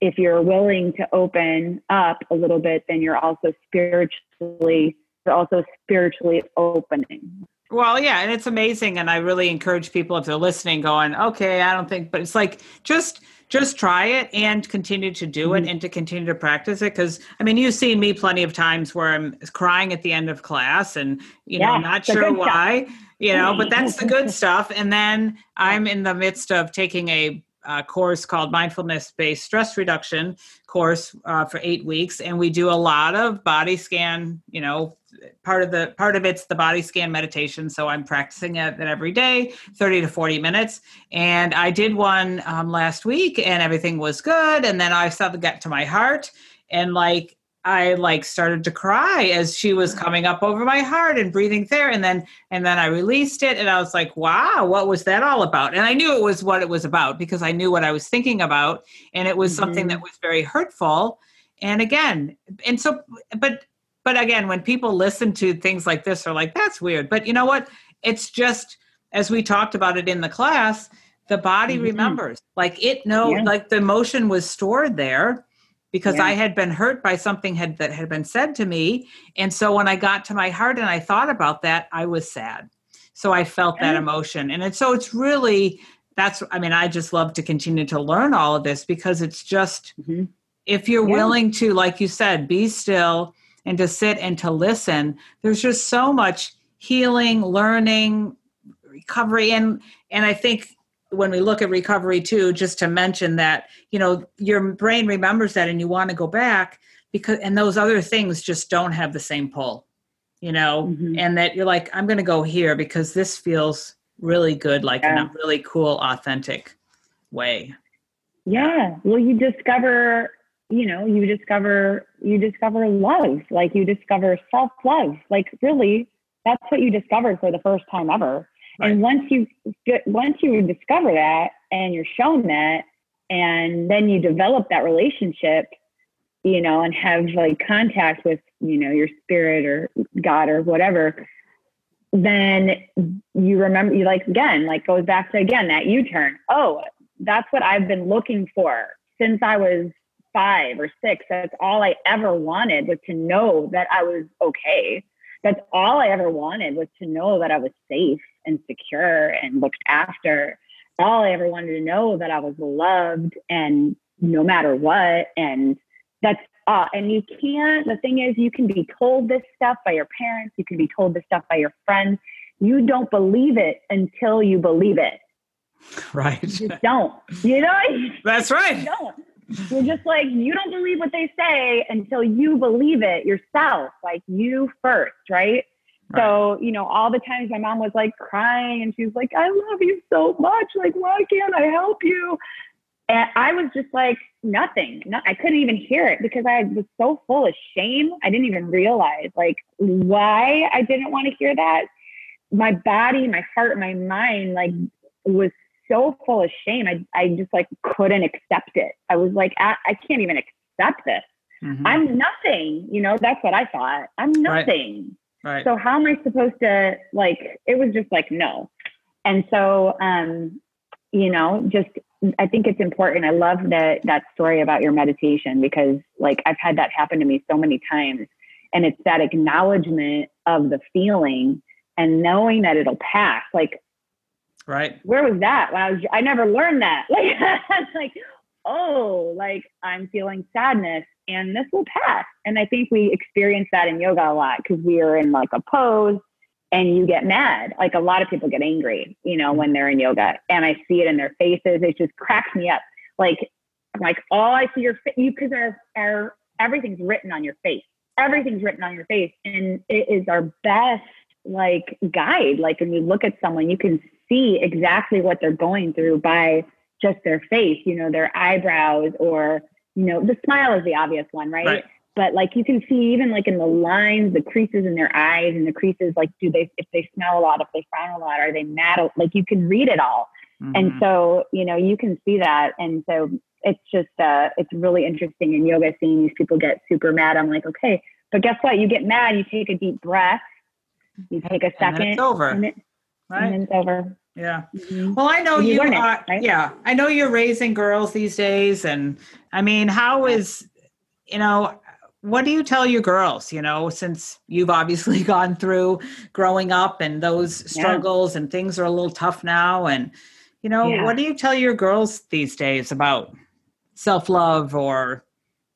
if you're willing to open up a little bit, then you're also spiritually, you're also spiritually opening. Well, yeah, and it's amazing. And I really encourage people if they're listening, going, okay, I don't think, but it's like just just try it and continue to do it mm-hmm. and to continue to practice it because i mean you've seen me plenty of times where i'm crying at the end of class and you yeah, know not sure why stuff. you know but that's the good [LAUGHS] stuff and then i'm in the midst of taking a uh, course called mindfulness based stress reduction course uh, for eight weeks and we do a lot of body scan you know part of the part of it's the body scan meditation so i'm practicing it every day 30 to 40 minutes. And i did one um, last week and everything was good and then i started to get to my heart and like I like started to cry as she was coming up over my heart and breathing there and then and then I released it and I was like wow what was that all about and I knew it was what it was about because I knew what I was thinking about and it was mm-hmm. something that was very hurtful and again and so but but again when people listen to things like this they're like that's weird but you know what it's just as we talked about it in the class the body mm-hmm. remembers like it know yeah. like the emotion was stored there because yeah. I had been hurt by something had that had been said to me. And so when I got to my heart and I thought about that, I was sad. So I felt that emotion. And so it's really that's I mean, I just love to continue to learn all of this because it's just mm-hmm. if you're yeah. willing to, like you said, be still and to sit and to listen, there's just so much healing, learning, recovery and and I think when we look at recovery too just to mention that you know your brain remembers that and you want to go back because and those other things just don't have the same pull you know mm-hmm. and that you're like i'm going to go here because this feels really good like yeah. in a really cool authentic way yeah well you discover you know, you discover you discover love, like you discover self love, like really, that's what you discovered for the first time ever. Right. And once you get once you discover that and you're shown that, and then you develop that relationship, you know, and have like contact with you know your spirit or God or whatever, then you remember you like again like goes back to again that U-turn. Oh, that's what I've been looking for since I was five or six. That's all I ever wanted was to know that I was okay. That's all I ever wanted was to know that I was safe and secure and looked after. All I ever wanted to know that I was loved and no matter what. And that's uh, and you can't, the thing is, you can be told this stuff by your parents, you can be told this stuff by your friends. You don't believe it until you believe it. Right. You just don't. You know? [LAUGHS] That's right. You don't. You're just like, you don't believe what they say until you believe it yourself, like you first, right? Right. So, you know, all the times my mom was like crying and she was like, I love you so much. Like, why can't I help you? And I was just like, nothing. No, I couldn't even hear it because I was so full of shame. I didn't even realize like why I didn't want to hear that. My body, my heart, my mind, like was so full of shame. I, I just like couldn't accept it. I was like, I, I can't even accept this. Mm-hmm. I'm nothing. You know, that's what I thought. I'm nothing. Right. Right. So how am I supposed to like, it was just like, no. And so, um, you know, just, I think it's important. I love that, that story about your meditation because like I've had that happen to me so many times and it's that acknowledgement of the feeling and knowing that it'll pass. Like Right. Where was that? When I was, I never learned that. [LAUGHS] Like, like, oh, like I'm feeling sadness and this will pass. And I think we experience that in yoga a lot because we are in like a pose and you get mad. Like a lot of people get angry, you know, when they're in yoga and I see it in their faces. It just cracks me up. Like, like, oh, I see your face, you, cause our, our, everything's written on your face. Everything's written on your face. And it is our best like guide. Like when you look at someone, you can see exactly what they're going through by just their face, you know, their eyebrows or, you know, the smile is the obvious one, right? right? But like you can see even like in the lines, the creases in their eyes and the creases, like do they, if they smell a lot, if they frown a lot, are they mad? Like you can read it all. Mm-hmm. And so, you know, you can see that. And so it's just, uh, it's really interesting in yoga seeing these people get super mad. I'm like, okay, but guess what? You get mad, you take a deep breath, you take a second. And it's over. It, right? and it's over. Yeah. Mm-hmm. Well, I know you, you are, right? yeah, I know you're raising girls these days. And I mean, how is, you know, what do you tell your girls, you know, since you've obviously [LAUGHS] gone through growing up and those struggles yeah. and things are a little tough now. And, you know, yeah. what do you tell your girls these days about self love or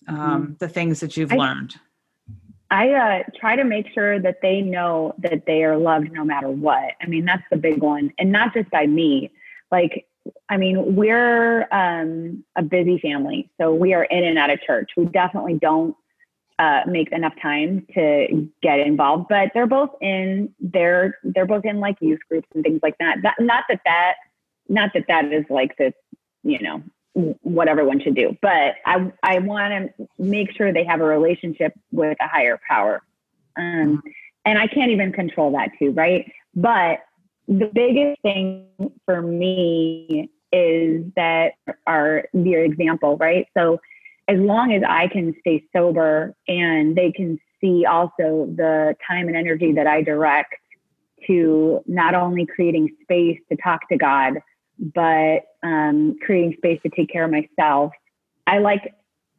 um, mm-hmm. the things that you've I, learned? I uh, try to make sure that they know that they are loved no matter what. I mean, that's the big one, and not just by me. Like, I mean, we're um, a busy family, so we are in and out of church. We definitely don't uh, make enough time to get involved, but they're both in they're they're both in like youth groups and things like that. that not that that not that that is like the you know what everyone should do. But I I want to make sure they have a relationship with a higher power. Um, and I can't even control that too, right? But the biggest thing for me is that our the example, right? So as long as I can stay sober and they can see also the time and energy that I direct to not only creating space to talk to God, but um, creating space to take care of myself. I like,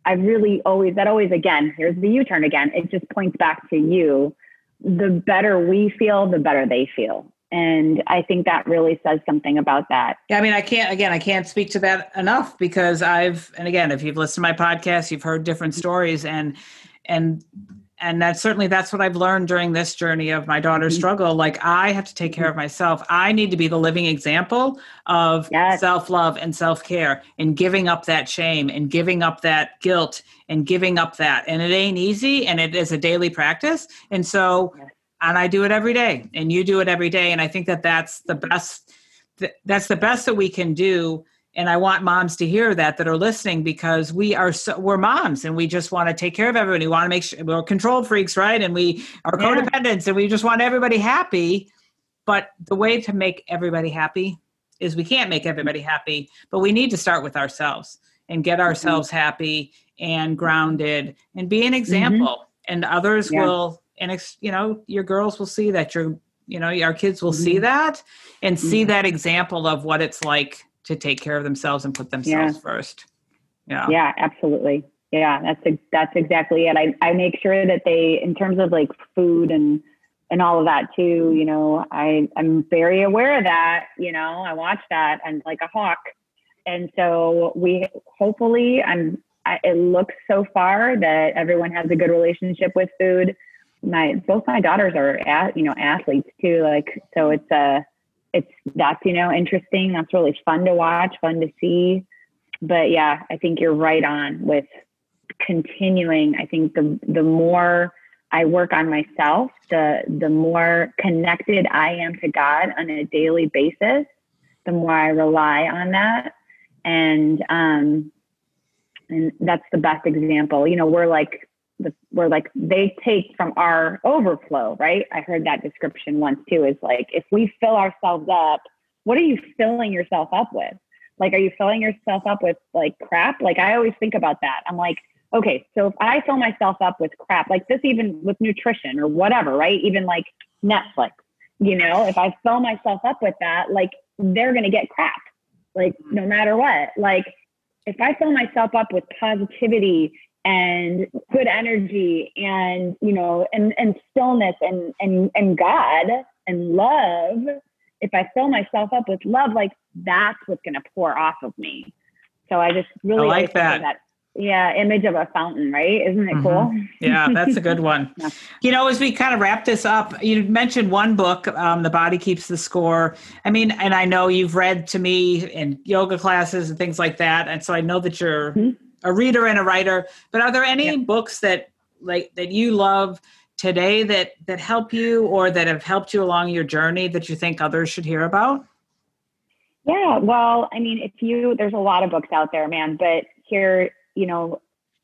I really always, that always, again, here's the U turn again. It just points back to you. The better we feel, the better they feel. And I think that really says something about that. Yeah, I mean, I can't, again, I can't speak to that enough because I've, and again, if you've listened to my podcast, you've heard different stories and, and and that's certainly that's what i've learned during this journey of my daughter's mm-hmm. struggle like i have to take care of mm-hmm. myself i need to be the living example of yes. self-love and self-care and giving up that shame and giving up that guilt and giving up that and it ain't easy and it is a daily practice and so yes. and i do it every day and you do it every day and i think that that's the best that's the best that we can do and i want moms to hear that that are listening because we are so we're moms and we just want to take care of everybody we want to make sure we're control freaks right and we are Yeah. codependents and we just want everybody happy but the way to make everybody happy is we can't make everybody happy but we need to start with ourselves and get Mm-hmm. ourselves happy and grounded and be an example and others Mm-hmm. Yeah. will and ex, you know your girls will see that your you know our kids will see Mhm. that and see Mhm. that example of what it's like to take care of themselves and put themselves first yeah Yeah, absolutely. Yeah, that's that's exactly it. I I make sure that they, in terms of like food and and all of that too. You know, I I'm very aware of that. You know, I watch that. I'm like a hawk, and so we hopefully I'm. I, it looks so far that everyone has a good relationship with food. My both my daughters are at you know athletes too. Like so, it's a it's that's you know interesting. That's really fun to watch, fun to see but yeah, I think you're right on with continuing. I think the the more I work on myself, the the more connected I am to God on a daily basis, the more I rely on that. And um and that's the best example. You know, we're like we're like they take from our overflow, right? I heard that description once too, is like if we fill ourselves up, what are you filling yourself up with? Like, are you filling yourself up with like crap? Like, I always think about that. I'm like, okay, so if I fill myself up with crap, like this, even with nutrition or whatever, right? Even like Netflix, you know, if I fill myself up with that, like they're to get crap, like no matter what. Like, if I fill myself up with positivity and good energy and, you know, and, and stillness and, and, and God and love, if I fill myself up with love, like that's what's going to pour off of me. So I just really I like think that. Yeah, image of a fountain, right? Isn't it cool? yeah that's a good one [LAUGHS] Yeah. you know as we kind of wrap this up you mentioned one book um, the body keeps the score i mean and i know you've read to me in yoga classes and things like that and so i know that you're Mhm. A reader and a writer but are there any Yeah. books that like that you love today that that help you or that have helped you along your journey that you think others should hear about Yeah, well, I mean, if you, there's a lot of books out there, man, but here, you know,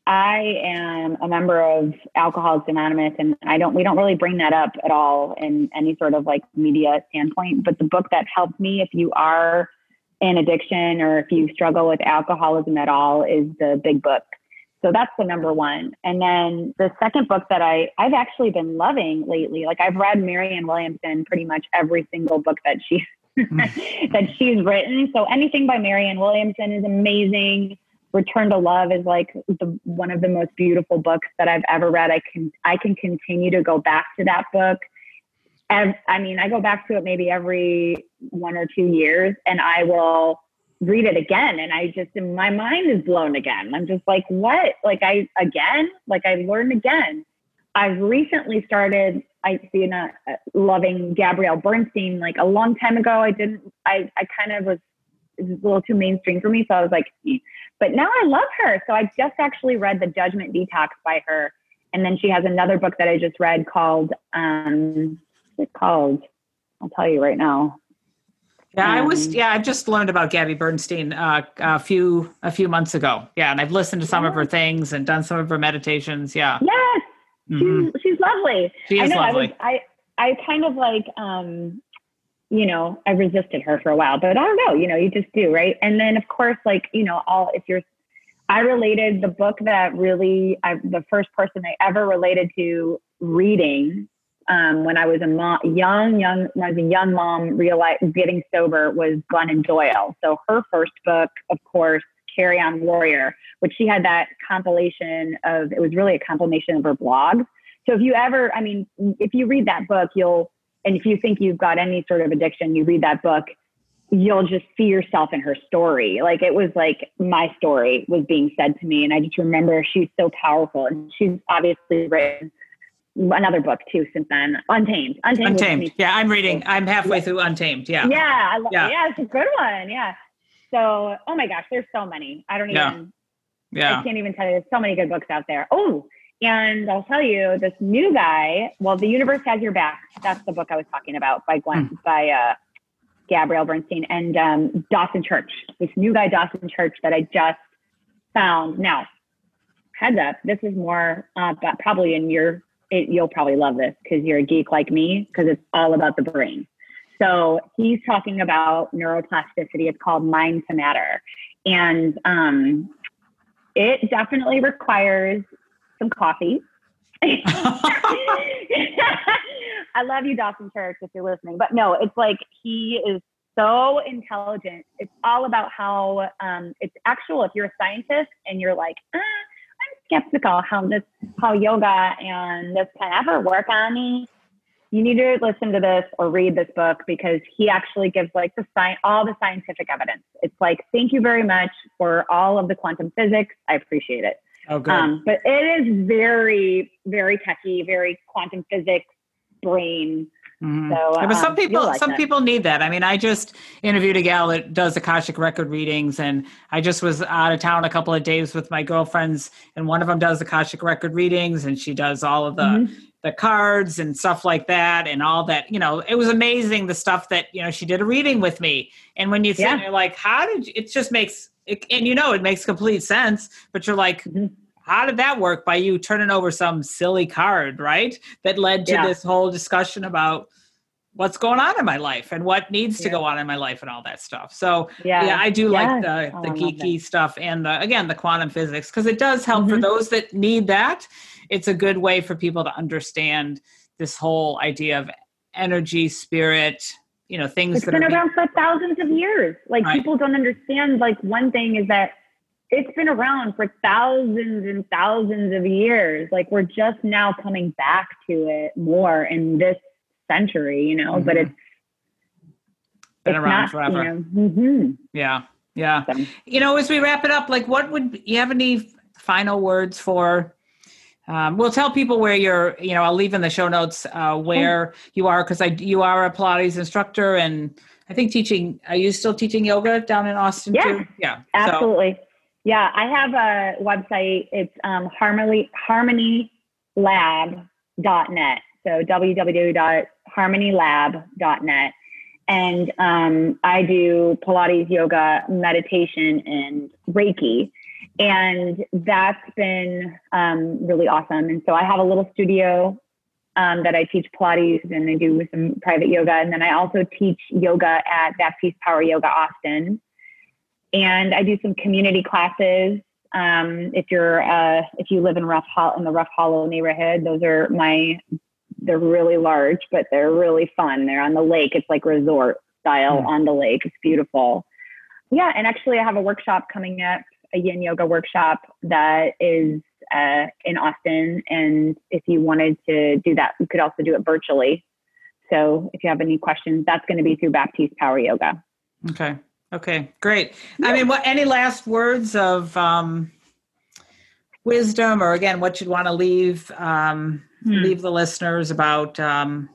I am a member of Alcoholics Anonymous, and I don't, we don't really bring that up at all in any sort of like media standpoint. But the book that helped me, if you are in addiction or if you struggle with alcoholism at all, is the Big Book. So that's the number one. And then the second book that I, I've actually been loving lately, like I've read Marianne Williamson pretty much every single book that she mm. [LAUGHS] that she's written. So anything by Marianne Williamson is amazing. Return to Love is like the, one of the most beautiful books that I've ever read. I can I can continue to go back to that book. And I mean, I go back to it maybe every one or two years, and I will read it again. And I just my mind is blown again. I'm just like, what? Like I again? Like I learned again. I've recently started I see not uh, loving Gabrielle Bernstein like a long time ago. I didn't. I I kind of was it was a little too mainstream for me, so I was like, eh. but now I love her. So I just actually read The Judgment Detox by her, and then she has another book that I just read called um, it called? I'll tell you right now. yeah i was Um, yeah i just learned about gabby bernstein uh, a few a few months ago yeah and i've listened to some of her things and done some of her meditations yeah Yes, Mhm. she's she's lovely. she I is know. lovely I was I I kind of like um you know I resisted her for a while, but I don't know. You know, you just do right. And then of course, like you know, all if you're I related the book that really I the first person I ever related to reading um, when I was a mom, young, young, when I was a young mom, realize getting sober was Glennon Doyle. So her first book, of course, Carry On Warrior, which she had that compilation of. It was really a compilation of her blogs. So if you ever, I mean, if you read that book, you'll, and if you think you've got any sort of addiction, you read that book, you'll just see yourself in her story. Like it was like my story was being said to me. And I just remember she's so powerful. And she's obviously written another book too since then, Untamed. Untamed. untamed yeah i'm reading i'm halfway through untamed yeah Yeah. I lo- Yeah. yeah. It's a good one. Yeah. So, oh my gosh, there's so many. I don't even, Yeah. I can't even tell you. There's so many good books out there. Oh, and I'll tell you this new guy. Well, the universe has your back. That's the book I was talking about by Glenn Hmm. by uh, Gabrielle Bernstein and um, Dawson Church, this new guy, Dawson Church, that I just found. Now, heads up, this is more, uh, but probably in your, it, you'll probably love this because you're a geek like me, because it's all about the brain. So he's talking about neuroplasticity. It's called Mind to Matter. And um, it definitely requires some coffee. [LAUGHS] I love you, Dawson Church, if you're listening. But no, it's like he is so intelligent. It's all about how um, it's actual. If you're a scientist and you're like, ah, skeptical how this, how yoga and this can ever work on me. You need to listen to this or read this book because he actually gives like the science, all the scientific evidence. It's like, thank you very much for all of the quantum physics. I appreciate it. Oh, good. Um, but it is very, very techy, very quantum physics brain. Mm-hmm. So, yeah, but some um, people, like some that. people need that. I mean, I just interviewed a gal that does Akashic record readings, and I just was out of town a couple of days with my girlfriends, and one of them does Akashic record readings, and she does all of the mm-hmm. the cards and stuff like that, and all that. You know, it was amazing the stuff that you know she did a reading with me, and when you sit yeah. there, like, how did you, it just makes it, and you know it makes complete sense, but you're like. Mm-hmm how did that work by you turning over some silly card, right? That led to yeah. this whole discussion about what's going on in my life and what needs yeah. to go on in my life and all that stuff. So yeah, yeah I do like the, oh, the geeky stuff and the, again, the quantum physics, because it does help mm-hmm. for those that need that. It's a good way for people to understand this whole idea of energy, spirit, you know, things it's that been around being, for thousands of years. Like right. people don't understand, like one thing is that it's been around for thousands and thousands of years. Like we're just now coming back to it more in this century, you know, mm-hmm. but it's been it's around not, forever. You know, mm-hmm. Yeah. Yeah. So. You know, as we wrap it up, like what would you have any final words for um, we'll tell people where you're, you know, I'll leave in the show notes uh, where you are because I you are a Pilates instructor and I think teaching. Are you still teaching yoga down in Austin yeah, too? Yeah, absolutely. So, yeah, I have a website. It's um, harmony, harmonylab.net. So www.harmonylab.net. And um, I do Pilates, yoga, meditation, and Reiki. And that's been um, really awesome. And so I have a little studio um, that I teach Pilates and I do some private yoga. And then I also teach yoga at Baptiste Power Yoga Austin and I do some community classes. Um, if you're uh, if you live in Rough Hollow in the Rough Hollow neighborhood, those are my they're really large, but they're really fun. They're on the lake. It's like resort style mm. on the lake. It's beautiful. Yeah, and actually, I have a workshop coming up, a Yin Yoga workshop that is uh, in Austin. And if you wanted to do that, you could also do it virtually. So if you have any questions, that's going to be through Baptiste Power Yoga. Okay. Okay, great. Yeah. I mean, what any last words of um, wisdom, or again, what you'd want to leave um, hmm. leave the listeners about? Um,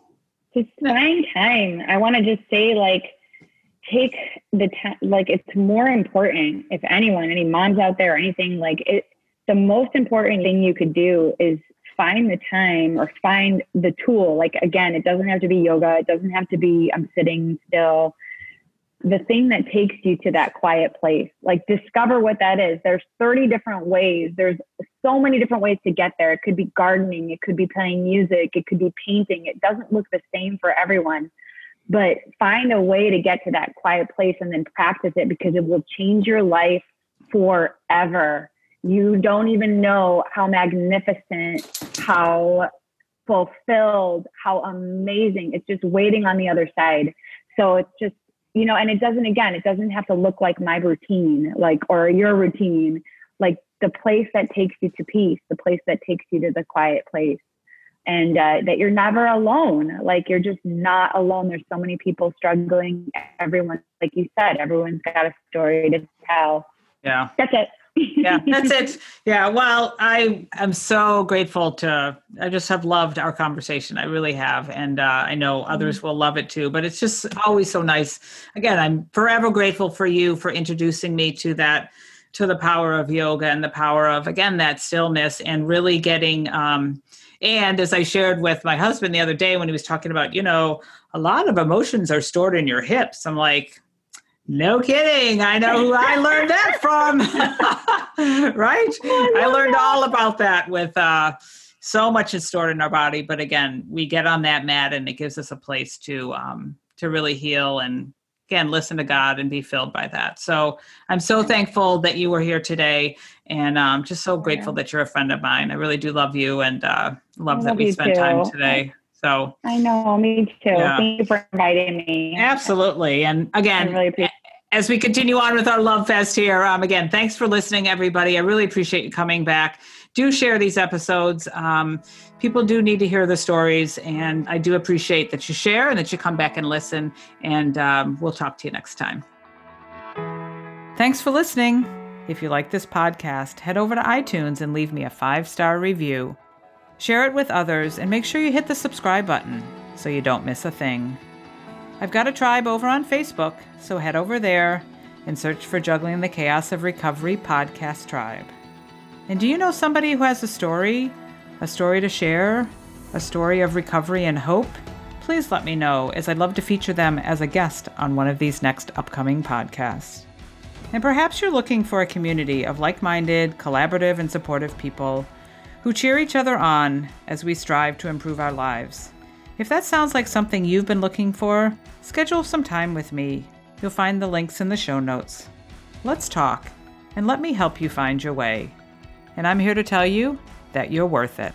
just find time. I want to just say, like, take the time. Like, it's more important. If anyone, any moms out there, or anything, like it. The most important thing you could do is find the time or find the tool. Like again, it doesn't have to be yoga. It doesn't have to be I'm sitting still the thing that takes you to that quiet place. Like discover what that is. There's 30 different ways. There's so many different ways to get there. It could be gardening, it could be playing music, it could be painting. It doesn't look the same for everyone. But find a way to get to that quiet place and then practice it because it will change your life forever. You don't even know how magnificent, how fulfilled, how amazing. It's just waiting on the other side. So it's just you know, and it doesn't, again, it doesn't have to look like my routine, like, or your routine, like the place that takes you to peace, the place that takes you to the quiet place. And uh, that you're never alone. Like you're just not alone. There's so many people struggling. Everyone, like you said, everyone's got a story to tell. Yeah. That's it yeah, [LAUGHS] that's it. Yeah. Well, I am so grateful to, I just have loved our conversation. I really have. And uh, I know others mm-hmm. will love it too. But it's just always so nice. Again, I'm forever grateful for you for introducing me to that to the power of yoga and the power of again that stillness and really getting um, and as I shared with my husband the other day when he was talking about, you know, a lot of emotions are stored in your hips. I'm like, no kidding. I know who I learned that from. [LAUGHS] right? I, I learned that. all about that with uh, so much is stored in our body. But again, we get on that mat and it gives us a place to um, to really heal and again listen to god and be filled by that so i'm so thankful that you were here today and i'm um, just so grateful that you're a friend of mine i really do love you and uh, love, love that we spent too. time today so i know me too yeah. thank you for inviting me absolutely and again really appreciate as we continue on with our love fest here um, again thanks for listening everybody i really appreciate you coming back do share these episodes. Um, people do need to hear the stories, and I do appreciate that you share and that you come back and listen. And um, we'll talk to you next time. Thanks for listening. If you like this podcast, head over to iTunes and leave me a five star review. Share it with others and make sure you hit the subscribe button so you don't miss a thing. I've got a tribe over on Facebook, so head over there and search for Juggling the Chaos of Recovery Podcast Tribe. And do you know somebody who has a story, a story to share, a story of recovery and hope? Please let me know, as I'd love to feature them as a guest on one of these next upcoming podcasts. And perhaps you're looking for a community of like minded, collaborative, and supportive people who cheer each other on as we strive to improve our lives. If that sounds like something you've been looking for, schedule some time with me. You'll find the links in the show notes. Let's talk, and let me help you find your way and I'm here to tell you that you're worth it.